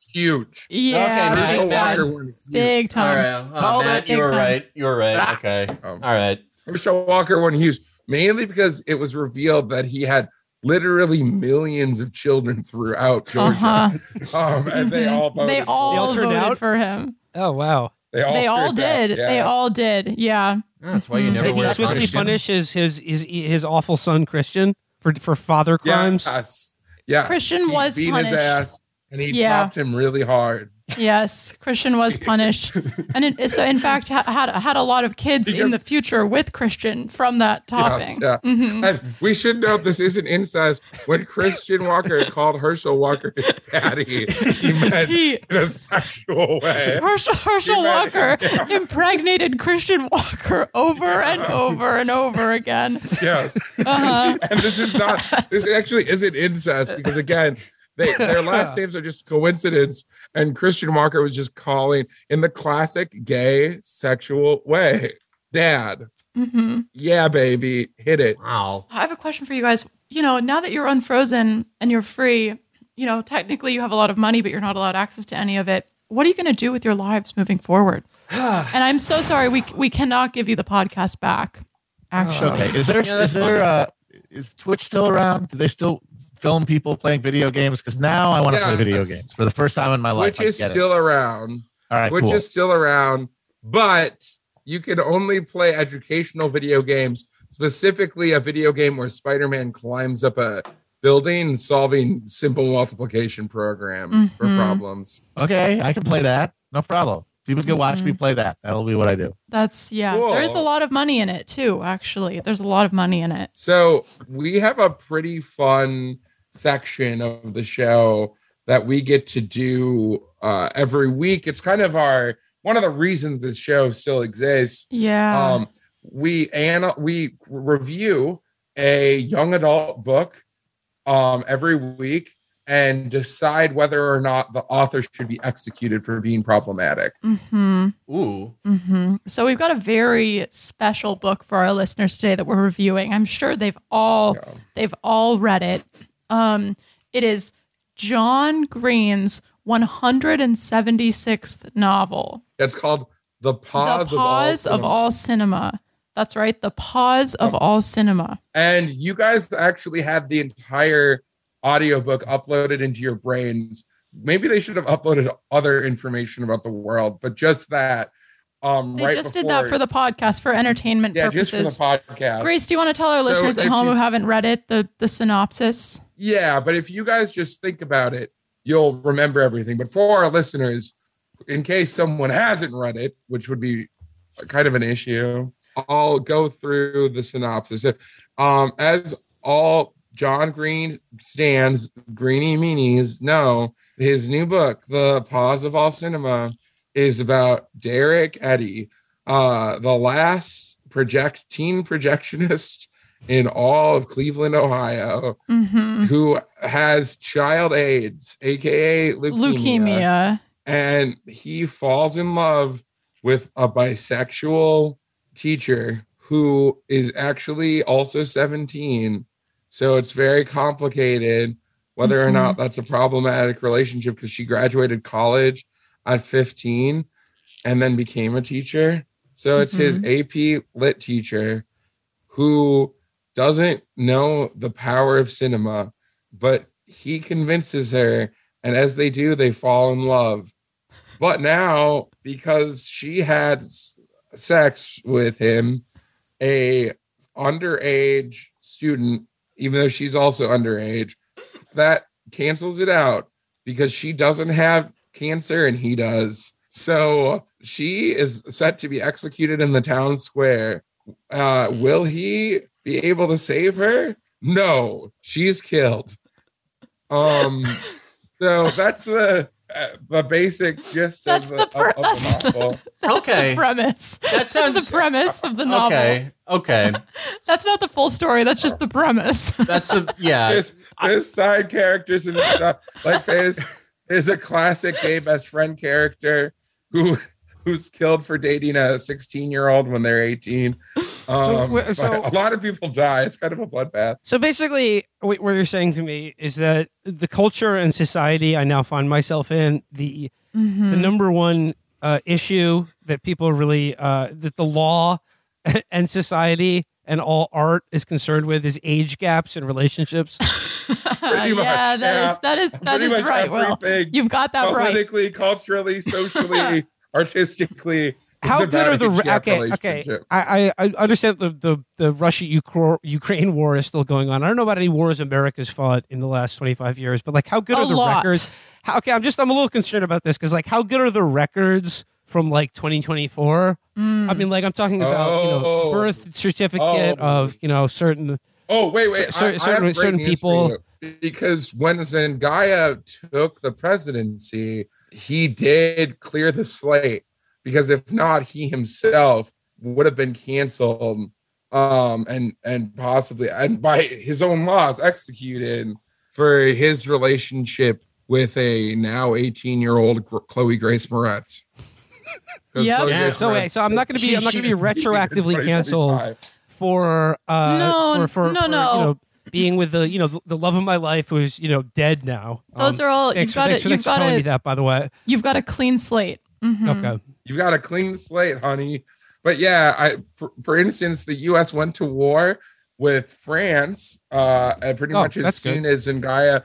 huge. Yeah. Okay, big Herschel Matt, time. Walker won huge. Big time. right, oh, Matt, it. you Big were time. right. You were right. Okay, Um, all right. Herschel Walker won huge, mainly because it was revealed that he had literally millions of children throughout Georgia, Uh-huh. um, and they Mhm. all voted They for all, him. all turned voted out? for him. Oh wow! They all, they all did. yeah. They all did. Yeah. That's why you Mhm. never Taking wear a a Swiftly Christian. punish his, his his his awful son Christian for for father crimes. Yes, yes. Christian He was beat punished. his ass, and he Yeah. chopped him really hard. Yes. Christian was punished. And it, so, in fact, ha- had, had a lot of kids in the future with Christian from that topping. Yes, yeah. Mhm. And we should note this isn't incest. When Christian Walker called Herschel Walker his daddy, he meant He- in a sexual way. Herschel, Herschel Walker yeah. impregnated Christian Walker over and over and over again. Yes. Uh-huh. and this is not this actually isn't incest because again they, their last names are just coincidence and christian walker was just calling in the classic gay sexual way dad hmm yeah baby hit it Wow. I have a question for you guys. You know, now that you're unfrozen and you're free, you know, technically you have a lot of money, but you're not allowed access to any of it. What are you going to do with your lives moving forward? and I'm so sorry, we we cannot give you the podcast back. Actually, Okay. Is there Yeah, is there uh is Twitch still around? Do they still film people playing video games? Because now I want to play video games for the first time in my life. which is I get still around all right. which cool. is still around but you can only play educational video games specifically a video game where spider-man climbs up a building solving simple multiplication programs for Mhm. problems okay. I can play that. No problem. People can watch me Mhm. play that. That'll be what I do. that's yeah. There is a lot of money in it too. Actually, there's a lot of money in it. So we have a pretty fun section of the show that we get to do uh, every week. It's kind of our one of the reasons this show still exists. Yeah. Um, we and we review a young adult book um, every week and decide whether or not the author should be executed for being problematic. hmm Ooh. hmm So we've got a very special book for our listeners today that we're reviewing. I'm sure they've all Yeah. they've all read it. Um, it is John Green's 176th novel, It's called The Pause, The Pause of, all of All Cinema. That's right, The Pause of All Cinema. And you guys actually had the entire audiobook uploaded into your brains. Maybe they should have uploaded other information about the world, but just that. Um, They right just did that for the podcast for entertainment yeah, purposes. just for the podcast. Grace, do you want to tell our So listeners at home you- who haven't read it the the synopsis? Yeah, but if you guys just think about it, you'll remember everything. But for our listeners, in case someone hasn't read it, which would be kind of an issue, I'll go through the synopsis. Um, as all John Green stands, Greeny Meanies know, his new book, The Pause of All Cinema, is about Derek Eddy, uh, the last project teen projectionist in all of Cleveland, Ohio hmm who has child AIDS, aka leukemia, Leukemia. and he falls in love with a bisexual teacher who is actually also 17. So it's very complicated whether or Mhm. not that's a problematic relationship because she graduated college at 15 and then became a teacher. So it's his AP lit teacher who doesn't know the power of cinema, but he convinces her. And as they do, they fall in love. But now, because she had sex with him, a underage student, even though she's also underage, that cancels it out because she doesn't have cancer and he does. So she is set to be executed in the town square. Uh, will he be able to save her? No, she's killed. Um, so that's the uh, the basic gist That's of the, the per- of, of the the- novel. That's Okay. the premise. That That's sounds the premise of the novel. Okay. Okay. That's not the full story. That's just the premise. That's the yeah. there's, there's side characters and stuff. Like there's there's a classic gay best friend character who who's killed for dating a 16 year old when they're 18. Um, wh- but so- a lot of people die. It's kind of a bloodbath. So basically, what what you're saying to me is that the culture and society I now find myself in, the Mm-hmm. the number one uh, issue that people really uh, that the law and society and all art is concerned with is age gaps in relationships. Pretty much, yeah, that yeah. is that is that Pretty is right. Well, you've got that right. Politically, culturally, socially, artistically. is How good are the age okay? Okay. I, I I understand the the the Russia Ukraine war is still going on. I don't know about any wars America's fought in the last twenty five years, but like how good A are the lot. records? How, okay, I'm just I'm a little concerned about this because like how good are the records from like 2024? Mm. I mean, like I'm talking about you know Oh. birth certificate Oh. of you know certain. Oh wait, wait. Cer- I- I have certain- great certain news for people- you. because when Zendaya took the presidency, he did clear the slate. Because if not, he himself would have been canceled, um, and and possibly and by his own laws executed for his relationship with a now 18 year old Chloe Grace Moretz. 'Cause Yep. Chloe Yeah, Grace so wait, Moretz- so I'm not gonna be- I'm not gonna be retroactively canceled. for uh No, for, for, no, for, no. you know being with the you know the, the love of my life who's you know dead now. Those Um, are all thanks, you've got thanks, to for- you've thanks for telling me got to that by the way. you've got a clean slate. Mhm. Okay. You've got a clean slate, honey. But yeah, I for, for instance, the U.S. went to war with France, uh, and pretty Oh, much as that's soon good. as Zendaya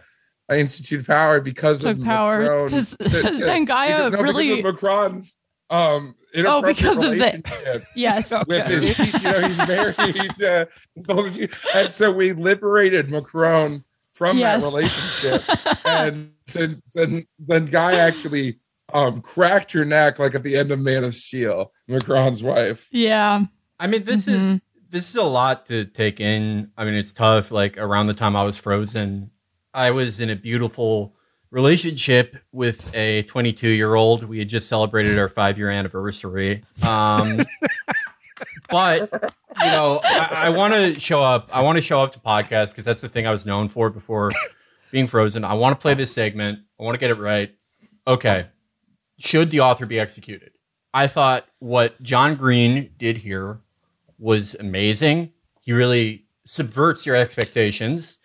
instituted power because Took of power, Macron- 'cause to- to- Zendaya no, because really- of Macron's um Oh, because of the- relationship Yes. with his, you know, he's married, uh, his and so we liberated Macron from Yes. that relationship and then then then guy actually um cracked your neck like at the end of Man of Steel, Macron's wife. Yeah. I mean, this is this is a lot to take in. I mean, it's tough. Like around the time I was frozen, I was in a beautiful relationship with a 22 year old. We had just celebrated our five year anniversary. Um, but you know, I, I want to show up. I want to show up to podcasts because that's the thing I was known for before being frozen. I want to play this segment. I want to get it right. Okay. Should the author be executed? I thought what John Green did here was amazing. He really subverts your expectations.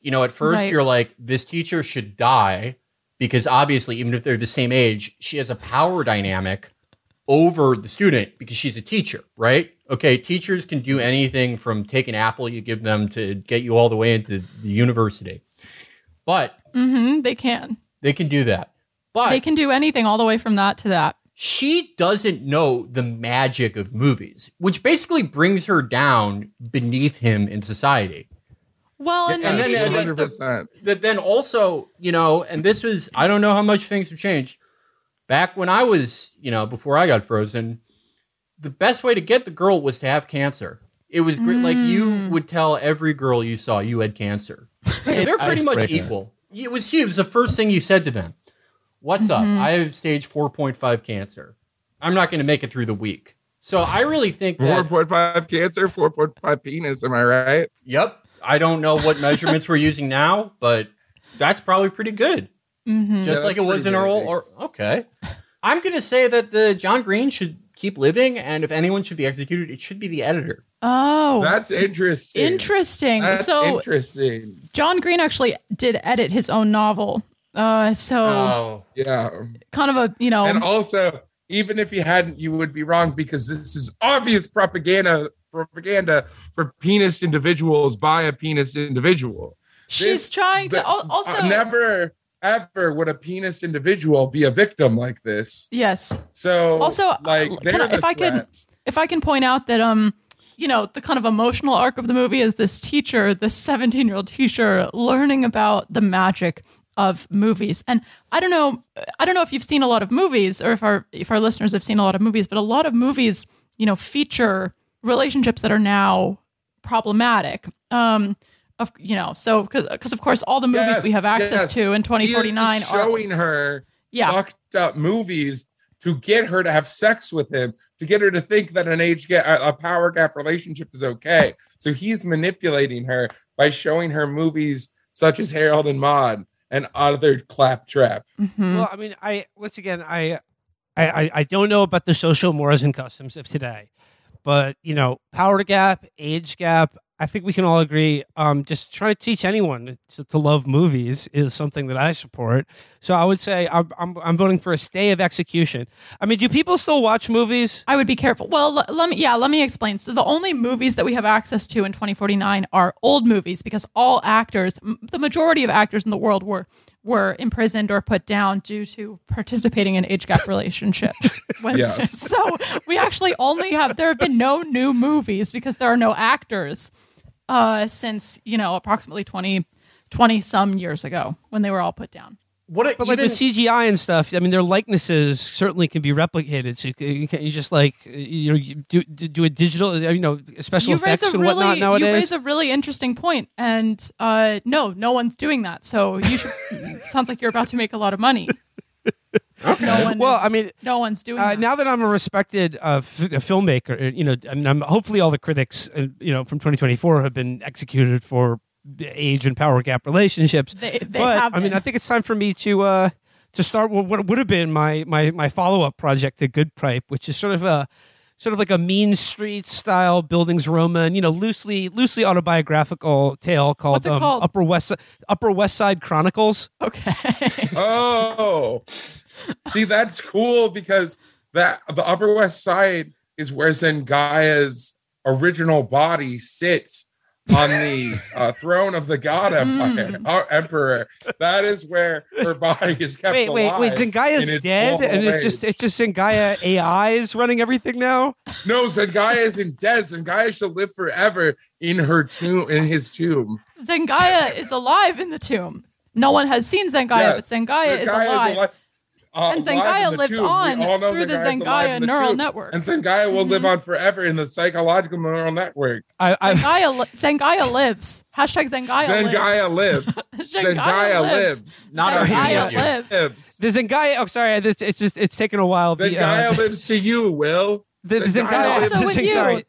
You know, at first Right. you're like, this teacher should die because obviously, even if they're the same age, she has a power dynamic over the student because she's a teacher, right? Okay, teachers can do anything from take an apple you give them to get you all the way into the university. But hmm they can. they can do that. But They can do anything all the way from that to that. she doesn't know the magic of movies, which basically brings her down beneath him in society. Well, and, And then- and then- hundred percent. That then also, you know, and this was I don't know how much things have changed. Back when I was, you know, before I got frozen, the best way to get the girl was to have cancer. It was great. Like you Mm. would tell every girl you saw you had cancer. They're pretty much Icebreaker. equal. It was huge. It was the first thing you said to them. What's up? I have stage 4.5 cancer. I'm not going to make it through the week. So I really think Four that. point five cancer, four point five penis. Am I right? Yep. I don't know what measurements we're using now, but that's probably pretty good. Mhm. Just Yeah, like it was in pretty our old. Or, okay. I'm going to say that the John Green should keep living, and if anyone should be executed, it should be the editor. Oh, That's interesting. interesting. That's so interesting. John Green actually did edit his own novel. Uh, so Oh. Yeah. kind of a you know And also, even if you hadn't, you would be wrong because this is obvious propaganda propaganda for penis individuals by a penis individual. she's this- trying to al- also uh, never ever would a penis individual be a victim like this. yes. So Also, like can I- the if I could- if I can point out that um you know the kind of emotional arc of the movie is this teacher this 17 year old teacher learning about the magic of movies and i don't know i don't know if you've seen a lot of movies or if our if our listeners have seen a lot of movies but a lot of movies you know feature relationships that are now problematic um of you know so because of course all the movies Yes, we have access yes. to in 2049 He is are showing her yeah fucked up movies to get her to have sex with him, to get her to think that an age gap, a a power gap relationship is okay. So he's manipulating her by showing her movies such as Harold and Maude and other claptrap. Mhm. Well, I mean, I once again, I, I, I- I don't know about the social mores and customs of today, but you know, power gap, age gap. I think we can all agree. Um, just trying to teach anyone to, to love movies is something that I support. So I would say I'm, I'm, I'm voting for a stay of execution. I mean, do people still watch movies? I would be careful. Well, l- let me yeah, let me explain. So the only movies that we have access to in 2049 are old movies because all actors, m- the majority of actors in the world were were imprisoned or put down due to participating in age gap relationships. Yes. So we actually only have there have been no new movies because there are no actors uh since, you know, approximately 20 20 some years ago when they were all put down. What a, But like even- with the CGI and stuff, I mean, their likenesses certainly can be replicated. So you can you, can, you just like you know you do do do a digital, you know, special you raise effects a and really whatnot you raise a really interesting point, and uh, no, no one's doing that. So you should. sounds like you're about to make a lot of money. No one. Well, is- I mean, no one's doing Uh, that. now that I'm a respected uh, f- a filmmaker, uh, you know, I mean, I'm, hopefully all the critics, uh, you know, from 2024 have been executed for age and power gap relationships. They- they but have I mean. I think it's time for me to uh, to start what, what would have been my my my follow up project, The Good Pipe, which is sort of a sort of like a Mean Street style bildungsroman, you know, loosely loosely autobiographical tale called, um, called? Upper West Upper West Side Chronicles. okay. Oh, see, that's cool because that the Upper West Side is where Zengaya's original body sits on the uh, throne of the God Empire, Mm. our Emperor. That is where her body is kept Wait, wait, alive. wait! Zengaya's in its dead, and it's just it's just Zengaya AI is running everything now. no. Zengaya isn't dead. Zengaya shall live forever in her tomb, in his tomb. Zengaya is alive in the tomb. No one has seen Zengaya, Yes, but Zengaya, is Zengaya alive. Uh, And alive Zendaya in the lives tube. On all know through the Zendaya's alive Zendaya in the neural network. And Zendaya will live Mhm. on forever in the psychological neural network. I, I, Zendaya, li- Zendaya lives. Hashtag Zendaya, Zendaya lives. lives. Zendaya Zendaya lives. lives. Not Sorry. arguing Zendaya with lives. Lives. the Zendaya. Oh, sorry. It's, it's just it's taken a while. The, Zendaya uh, lives to you, Will. the, the Zendaya Zendaya. lives the with you. Sorry.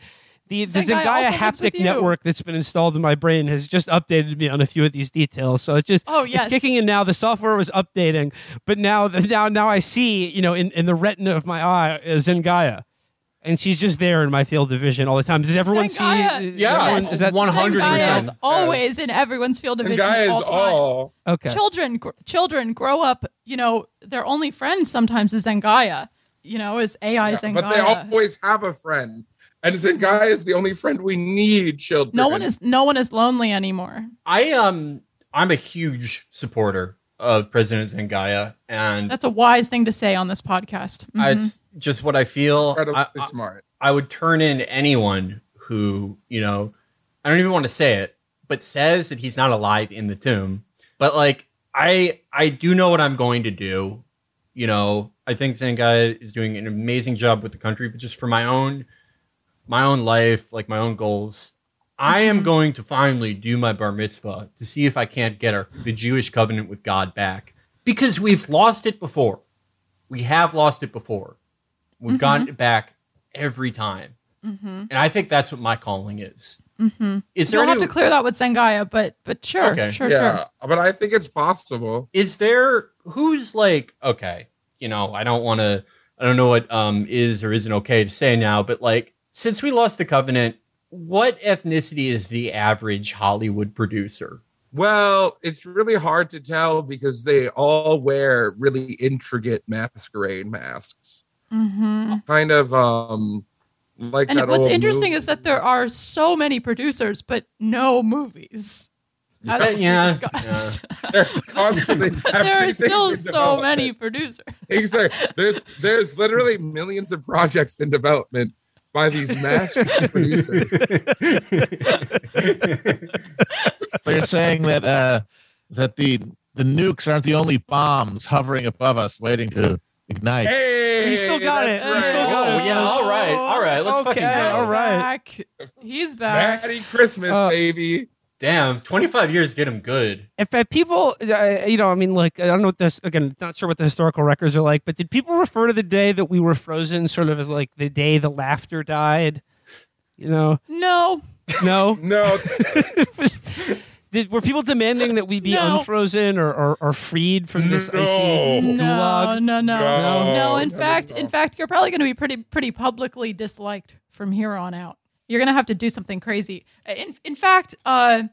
The, the Zendaya Zendaya also lives with haptic network that's been installed in my brain has just updated me on a few of these details. So it's just Oh, yes. it's kicking in now. The software was updating, but now now now I see you know in, in the retina of my eye is Zendaya, and she's just there in my field of vision all the time. Does everyone Zendaya. see? Yeah, everyone- Yes. is that 100%. Zendaya is Yes. always in everyone's field of vision. Zendaya is all. times. all. okay? Children, gr- children grow up. You know, their only friend sometimes is Zengaya. You know, is AI Yeah, Zengaya. but they always have a friend. And Zendaya is the only friend we need, children. no one is no one is lonely anymore. I um I'm a huge supporter of President Zengaya, and That's a wise thing to say on this podcast. Mhm. it's just what I feel. incredibly I, I- smart. I would turn in anyone who, you know, I don't even want to say it, but says that he's not alive in the tomb. But like, I I do know what I'm going to do. You know, I think Zengaya is doing an amazing job with the country, but just for my own my own life, like my own goals, I am Mhm. going to finally do my bar mitzvah to see if I can't get our, the Jewish covenant with God back because we've lost it before. We have lost it before. We've gotten it back every time. Mhm. And I think that's what my calling is. Mhm. Is there You'll have to clear that with Zengaya, but but sure, Okay. sure, yeah, sure. but I think it's possible. is there who's like okay, you know, I don't want to I don't know what um is or isn't okay to say now, but like since we lost the covenant, what ethnicity is the average Hollywood producer? Well, it's really hard to tell because they all wear really intricate masquerade masks. hmm Kind of um like And that what's old interesting movie. is that there are so many producers, but no movies. As Yeah, discussed. they're constantly there are still so many producers. Exactly. There's there's literally millions of projects in development by these masked producers. So you're saying that uh, that the the nukes aren't the only bombs hovering above us waiting to ignite. Hey, You still got that's it. You still right. got Oh, it. yeah, all right, all right, let's fucking go. all right. Back. He's back. Merry Christmas, Uh, baby. Damn, 25 years get him good. if uh, people, uh, you know, I mean, like, I don't know what this, again, not sure what the historical records are like, but did people refer to the day that we were frozen sort of as like the day the laughter died? You know, No, no. No, did, were people demanding that we be No. unfrozen or, or, or freed from this No. icy no, gulag? no, no, No. no. In No, fact, no. in fact, you're probably going to be pretty, pretty publicly disliked from here on out. You're going to have to do something crazy. In, in fact, uh,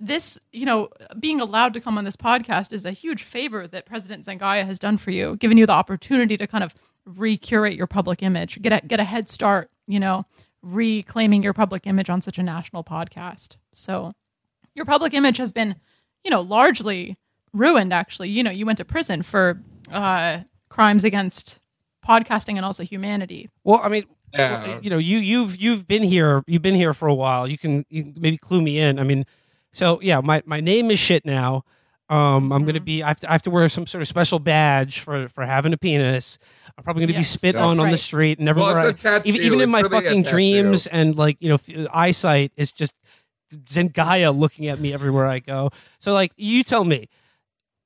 this, you know, being allowed to come on this podcast is a huge favor that President Zengaya has done for you, giving you the opportunity to kind of recurate your public image, get a, get a head start, you know, reclaiming your public image on such a national podcast. So your public image has been, you know, largely ruined. Actually, you know, you went to prison for uh, crimes against podcasting and also humanity. Well, I mean, Yeah. you know, you you've you've been here, you've been here for a while. You can you can maybe clue me in. I mean, so yeah, my my name is shit now. Um, I'm gonna Mhm. be. I have, to, I have to wear some sort of special badge for for having a penis. I'm probably gonna be spit that's on on the street and well, everywhere. it's a I, tattoo. even even in my really fucking dreams and like you know f- eyesight is just Zendaya looking at me everywhere I go. So like, you tell me.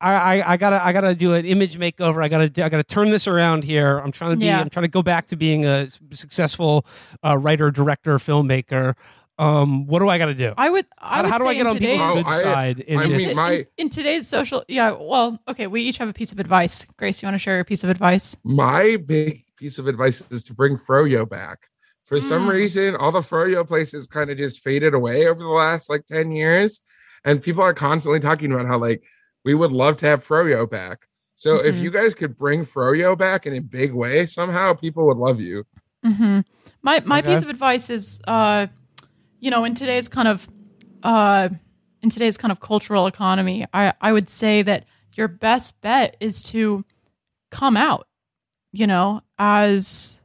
I, I, I gotta I gotta do an image makeover. I gotta I gotta turn this around here. I'm trying to be Yeah. I'm trying to go back to being a successful uh, writer, director, filmmaker. Um, what do I gotta do? I would. I How, would how do I get on people's today's- good Oh, I- side in I mean, my- in, in today's social, yeah. Well, okay. We each have a piece of advice. Grace, you want to share your piece of advice? My big piece of advice is to bring Froyo back. For some Mm. reason, all the Froyo places kind of just faded away over the last like 10 years. And people are constantly talking about how like we would love to have Froyo back. So if Mhm. you guys could bring Froyo back in a big way, somehow people would love you. hmm My my Okay. piece of advice is, uh, you know, in today's kind of, uh, in today's kind of cultural economy, I I would say that your best bet is to come out, you know, as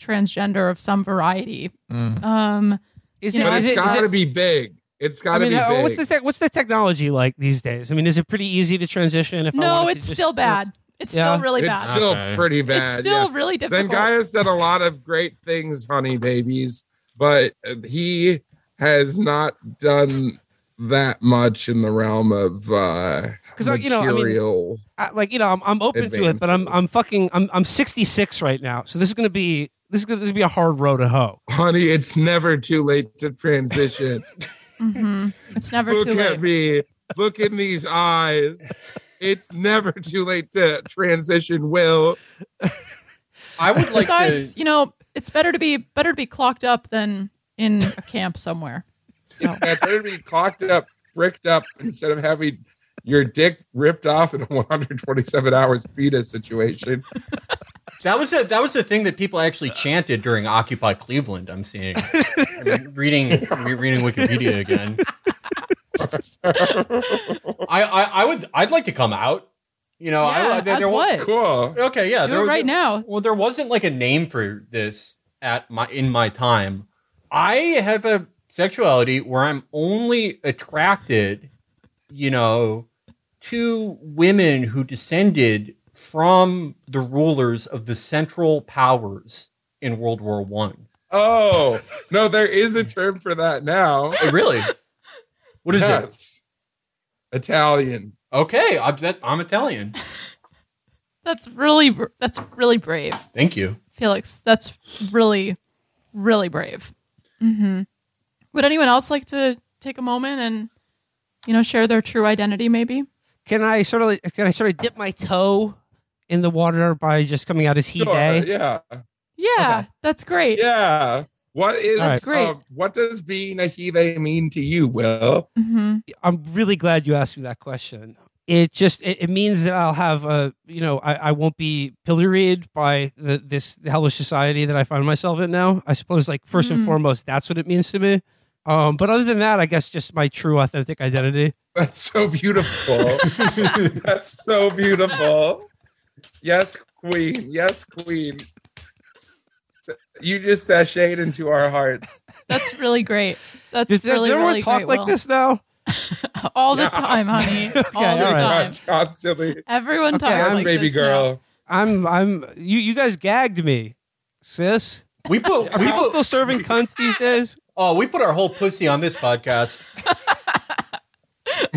transgender of some variety. Mm. Um, Is it, know, But is it's it, is got to be big. It's got I to mean, be big. what's the tech what's the technology like these days? I mean, is it pretty easy to transition? If I no, to it's just- still bad. It's Yeah. still really bad. it's still Okay. pretty bad. it's still yeah. really difficult. Zengaya's done a lot of great things, honey babies, but he has not done that much in the realm of uh 'Cause, uh, you know, I mean- material. I, like you know, I'm, I'm open to it, but I'm I'm fucking I'm I'm 66 right now, so this is gonna be this is gonna, this is gonna be a hard road to hoe. honey, it's never too late to transition. Mhm. It's never Look too late. at me. Look in these eyes. It's never too late to transition, Will. I would like Besides, to. you know, it's better to be better to be clocked up than in a camp somewhere. So Yeah, better be clocked up, bricked up, instead of having your dick ripped off in a 127 hours beta situation. That was a, that was the thing that people actually chanted during Occupy Cleveland. I'm seeing, I'm reading re- reading Wikipedia again. I, I I would I'd like to come out. You know, yeah, I, there, as there wa- what? Cool. Okay, yeah, Do there- it right there- now. Well, there wasn't like a name for this at my in my time. I have a sexuality where I'm only attracted, you know, to women who descended from the rulers of the Central Powers in World War One. Oh, no, there is a term for that now. Oh, really? What is it? Italian. Okay, I'm, that, I'm Italian. That's really that's really brave, Thank you. Felix. That's really really brave. hmm Would anyone else like to take a moment and you know share their true identity? Maybe. Can I sort of can I sort of dip my toe in the water by just coming out as he Sure, they? Yeah. Yeah, Okay. that's great. Yeah. What is That's great. um, what does being a he they mean to you, Will? hmm I'm really glad you asked me that question. It just it, it means that I'll have a you know I, I won't be pilloried by the, this hellish society that I find myself in now. I suppose like 1st and Mhm. foremost that's what it means to me. Um, but other than that, I guess just my true authentic identity. That's so beautiful. That's so beautiful. Yes, queen. Yes, queen. You just sashayed into our hearts. That's really great. That's Does, does really everyone really talk great, like Will. this now? all the Yeah. time, honey. all the all right. time. Constantly. Everyone Okay, talks I'm- like baby this now. girl. I'm I'm you you guys gagged me, sis. We put Are we people put still serving cunt these days? oh we put our whole pussy on this podcast.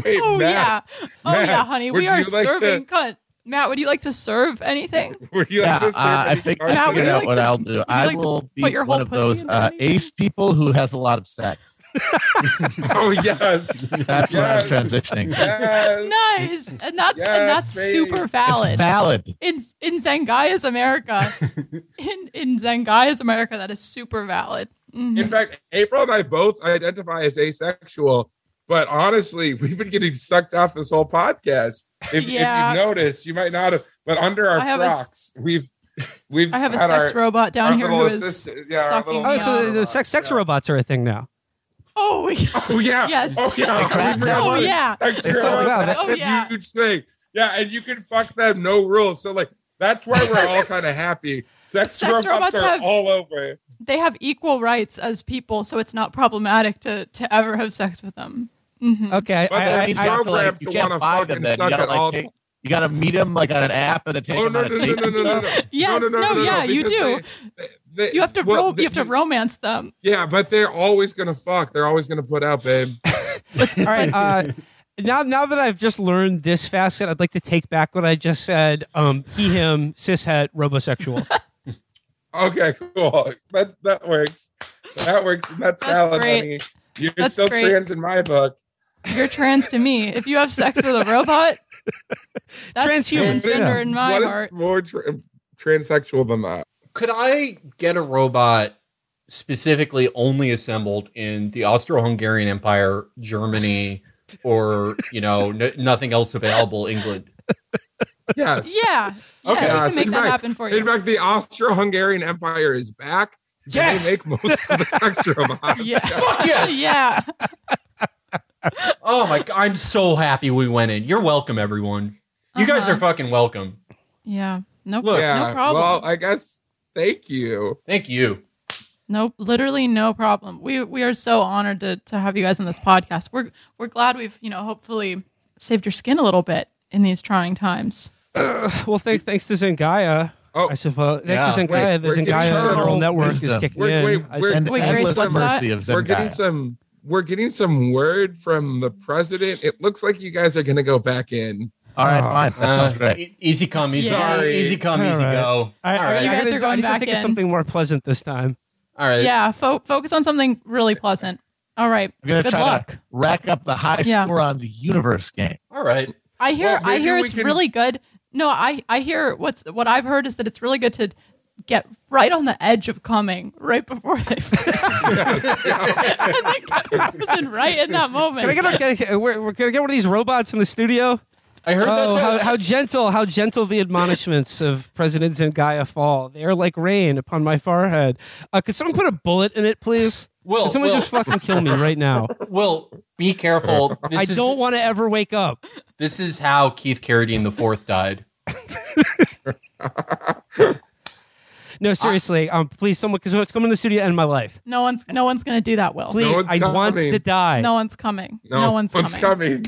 Wait, Oh Matt, yeah. Oh Matt, yeah, honey. would We are you like to- serving cunt. Matt, would you like to serve anything? Would you Yeah, like to uh, serve I think? I Now, would figured out like what to- I'll do. I like will be your one of those uh, ace people who has a lot of sex. Oh yes. That's what I'm transitioning. Yes. Nice. And that's Yes, and that's baby. super It's valid. valid. in in Zengaya's America. in in Zengaya's America, that is super valid. Mhm. In fact, April and I both identify as asexual, but honestly, we've been getting sucked off this whole podcast. If, Yeah. if you notice, you might not have, but under our I have a s- frocks, we've we've I have a sex our, robot down our here who is little is yeah, our sucking little- Oh, me so the, the sex sex robots are a thing now. Oh, we- Oh yeah. Yes. Oh yeah. crack We forgot oh yeah. Sex It's robots, all- wow, oh, that's oh, a yeah. huge thing. Yeah, and you can fuck them, no rules. So like that's why we're all kind of happy. Sex, Sex robots, robots are have- all over. They have equal rights as people, so it's not problematic to to ever have sex with them. Mhm. Okay, But I, that I, means I, you to, like, you to can't wanna buy fucking them then. You suck gotta, at like, all take- You got to meet them like on an app and then take Oh them no on no a date no no and no no! no. Yes, no, no, no, no, no, no, yeah, you do. they- they- You have to well, ro- they- you have to romance them. Yeah, but they're always gonna fuck. They're always gonna put out, babe. all right. Uh, now, now that I've just learned this facet, I'd like to take back what I just said. Um, he, him, cishet, robosexual. Okay, cool. That that works. That works. And that's, That's valid, great. honey. You're That's still great. trans in my book. You're trans to me. If you have sex with a robot, that's Transhuman, transgender yeah. in my what is heart. more tra- transsexual than that? Could I get a robot specifically only assembled in the Austro-Hungarian Empire, Germany, or you know, n- nothing else available, England? Yes. Yeah. Yeah, Okay. we can Yes, make in that fact- happen for In fact, the Austro-Hungarian Empire is back. and Yes! They make most of the sex robots. Yeah. Fuck yes! yeah. Oh my! god, I'm so happy we went in. You're welcome, everyone. You guys Uh-huh. are fucking welcome. Yeah. No, Look, Yeah. no problem. Well, I guess. Thank you. Thank you. Nope, literally no problem. We we are so honored to to have you guys on this podcast. We're we're glad we've you know hopefully saved your skin a little bit in these trying times. Well, thanks thanks to Zengaya, Oh, I suppose. Thanks Yeah. to Zengaya, Wait, the we're Zengaya eternal neural network is wisdom. kicking Wait, in. wait, I we're- And Wait, Grace, endless what's mercy of we're getting some we're getting some word from the president. It looks like you guys are gonna go back in. All right, Oh, fine. That sounds Uh, great. easy come, easy Sorry. easy come, All easy right. go. I, All I, right. You guys gotta- are going I need to back think of something more pleasant this time. All right. Yeah, fo- focus on something really pleasant. All right. I'm gonna Good try luck. to rack up the high Yeah. score on the universe game. All right. I hear Well, I hear it's can- really good. No, I I hear what's what I've heard is that it's really good to get right on the edge of coming right before they and then get frozen right in that moment. Can I get, a, get, we're, we're gonna get one of these robots in the studio? I heard Oh, that's how, how, how gentle, how gentle the admonishments of President Zengaya fall. They are like rain upon my forehead. Uh, could someone put a bullet in it, please? Will, Could someone Will. just fucking kill me right now? Will, be careful. This I is, don't want to ever wake up. This is how Keith Carradine the fourth died. No, seriously. Um, please, someone, because it's coming to the studio to end my life. no one's no one's gonna do that. Will Please, one's I want coming. to die. no one's coming. No, No, one's coming. coming.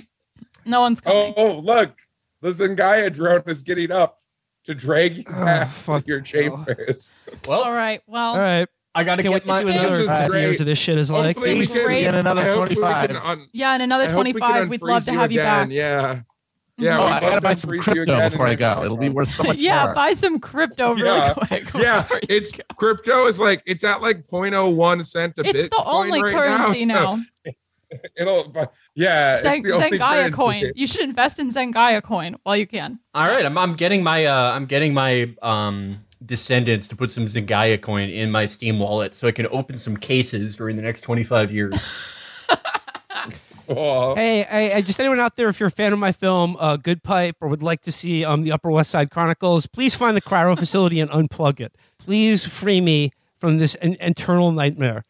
No one's Oh, coming. oh, look, the Zengaya drone is getting up to drag you Oh, back fuck. to your chambers. Well, All right. Well, All right. I got to Can't wait get to my. see what This another is 50 great. years of this shit is like. Hopefully we can. Get another I hope we 25. can un- yeah, in another I hope we 25, we'd love to have you again. back. Yeah. Yeah, Oh, I gotta buy some crypto before I go. then- It'll be worth so much yeah, more. buy some crypto really Yeah. quick. Yeah, it's go. crypto is like it's at like 0.01 cent a It's Bitcoin the only right currency now. now. It'll, but yeah, Zen- it's the Zengaya currency. coin. You should invest in Zengaya coin while you can. All right, I'm, I'm getting my uh, I'm getting my um descendants to put some Zengaya coin in my Steam wallet so I can open some cases during the next 25 years. Oh, Hey, hey, hey, just anyone out there, if you're a fan of my film, uh, Good Pipe, or would like to see um, the Upper West Side Chronicles, please find the cryo facility and unplug it. Please free me from this in- internal nightmare.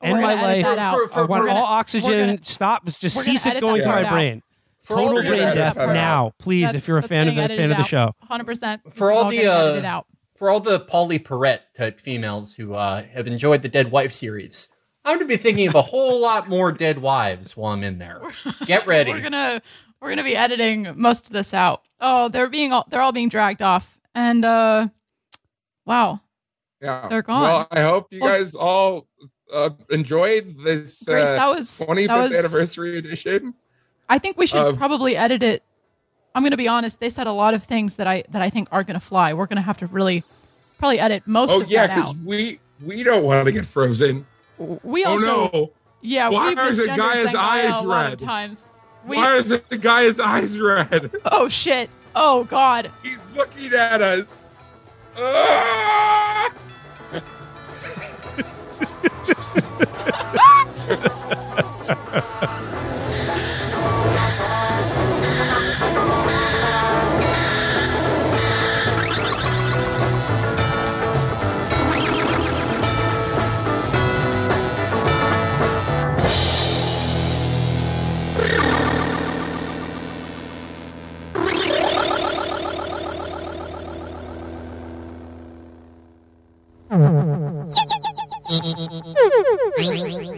End my life. that out. For- for- I want we're gonna- all oxygen. gonna- stop. Just cease it going to my out. brain. For Total brain death that out. now, please. That's- if you're a fan of the fan of the show. 100%. For all the, uh, out. For all the Pauley Perrette type females who uh, have enjoyed the Dead Wife series, I'm going to be thinking of a whole lot more Dead Wives while I'm in there. Get ready. We're gonna we're gonna be editing most of this out. Oh, they're being all they're all being dragged off, and uh, wow, yeah. They're gone. Well, I hope you Well- guys all uh, enjoyed this Grace, uh, that was 25th that was. anniversary edition. I think we should of- probably edit it. I'm gonna be honest. They said a lot of things that I that I think aren't gonna fly. We're gonna have to really probably edit most Oh of yeah, because we we don't want to get frozen. We Oh also no! yeah. Why is the guy's eyes red? times. We, Why is the guy's eyes red? oh shit! Oh god! He's looking at us. Ah! Yeah.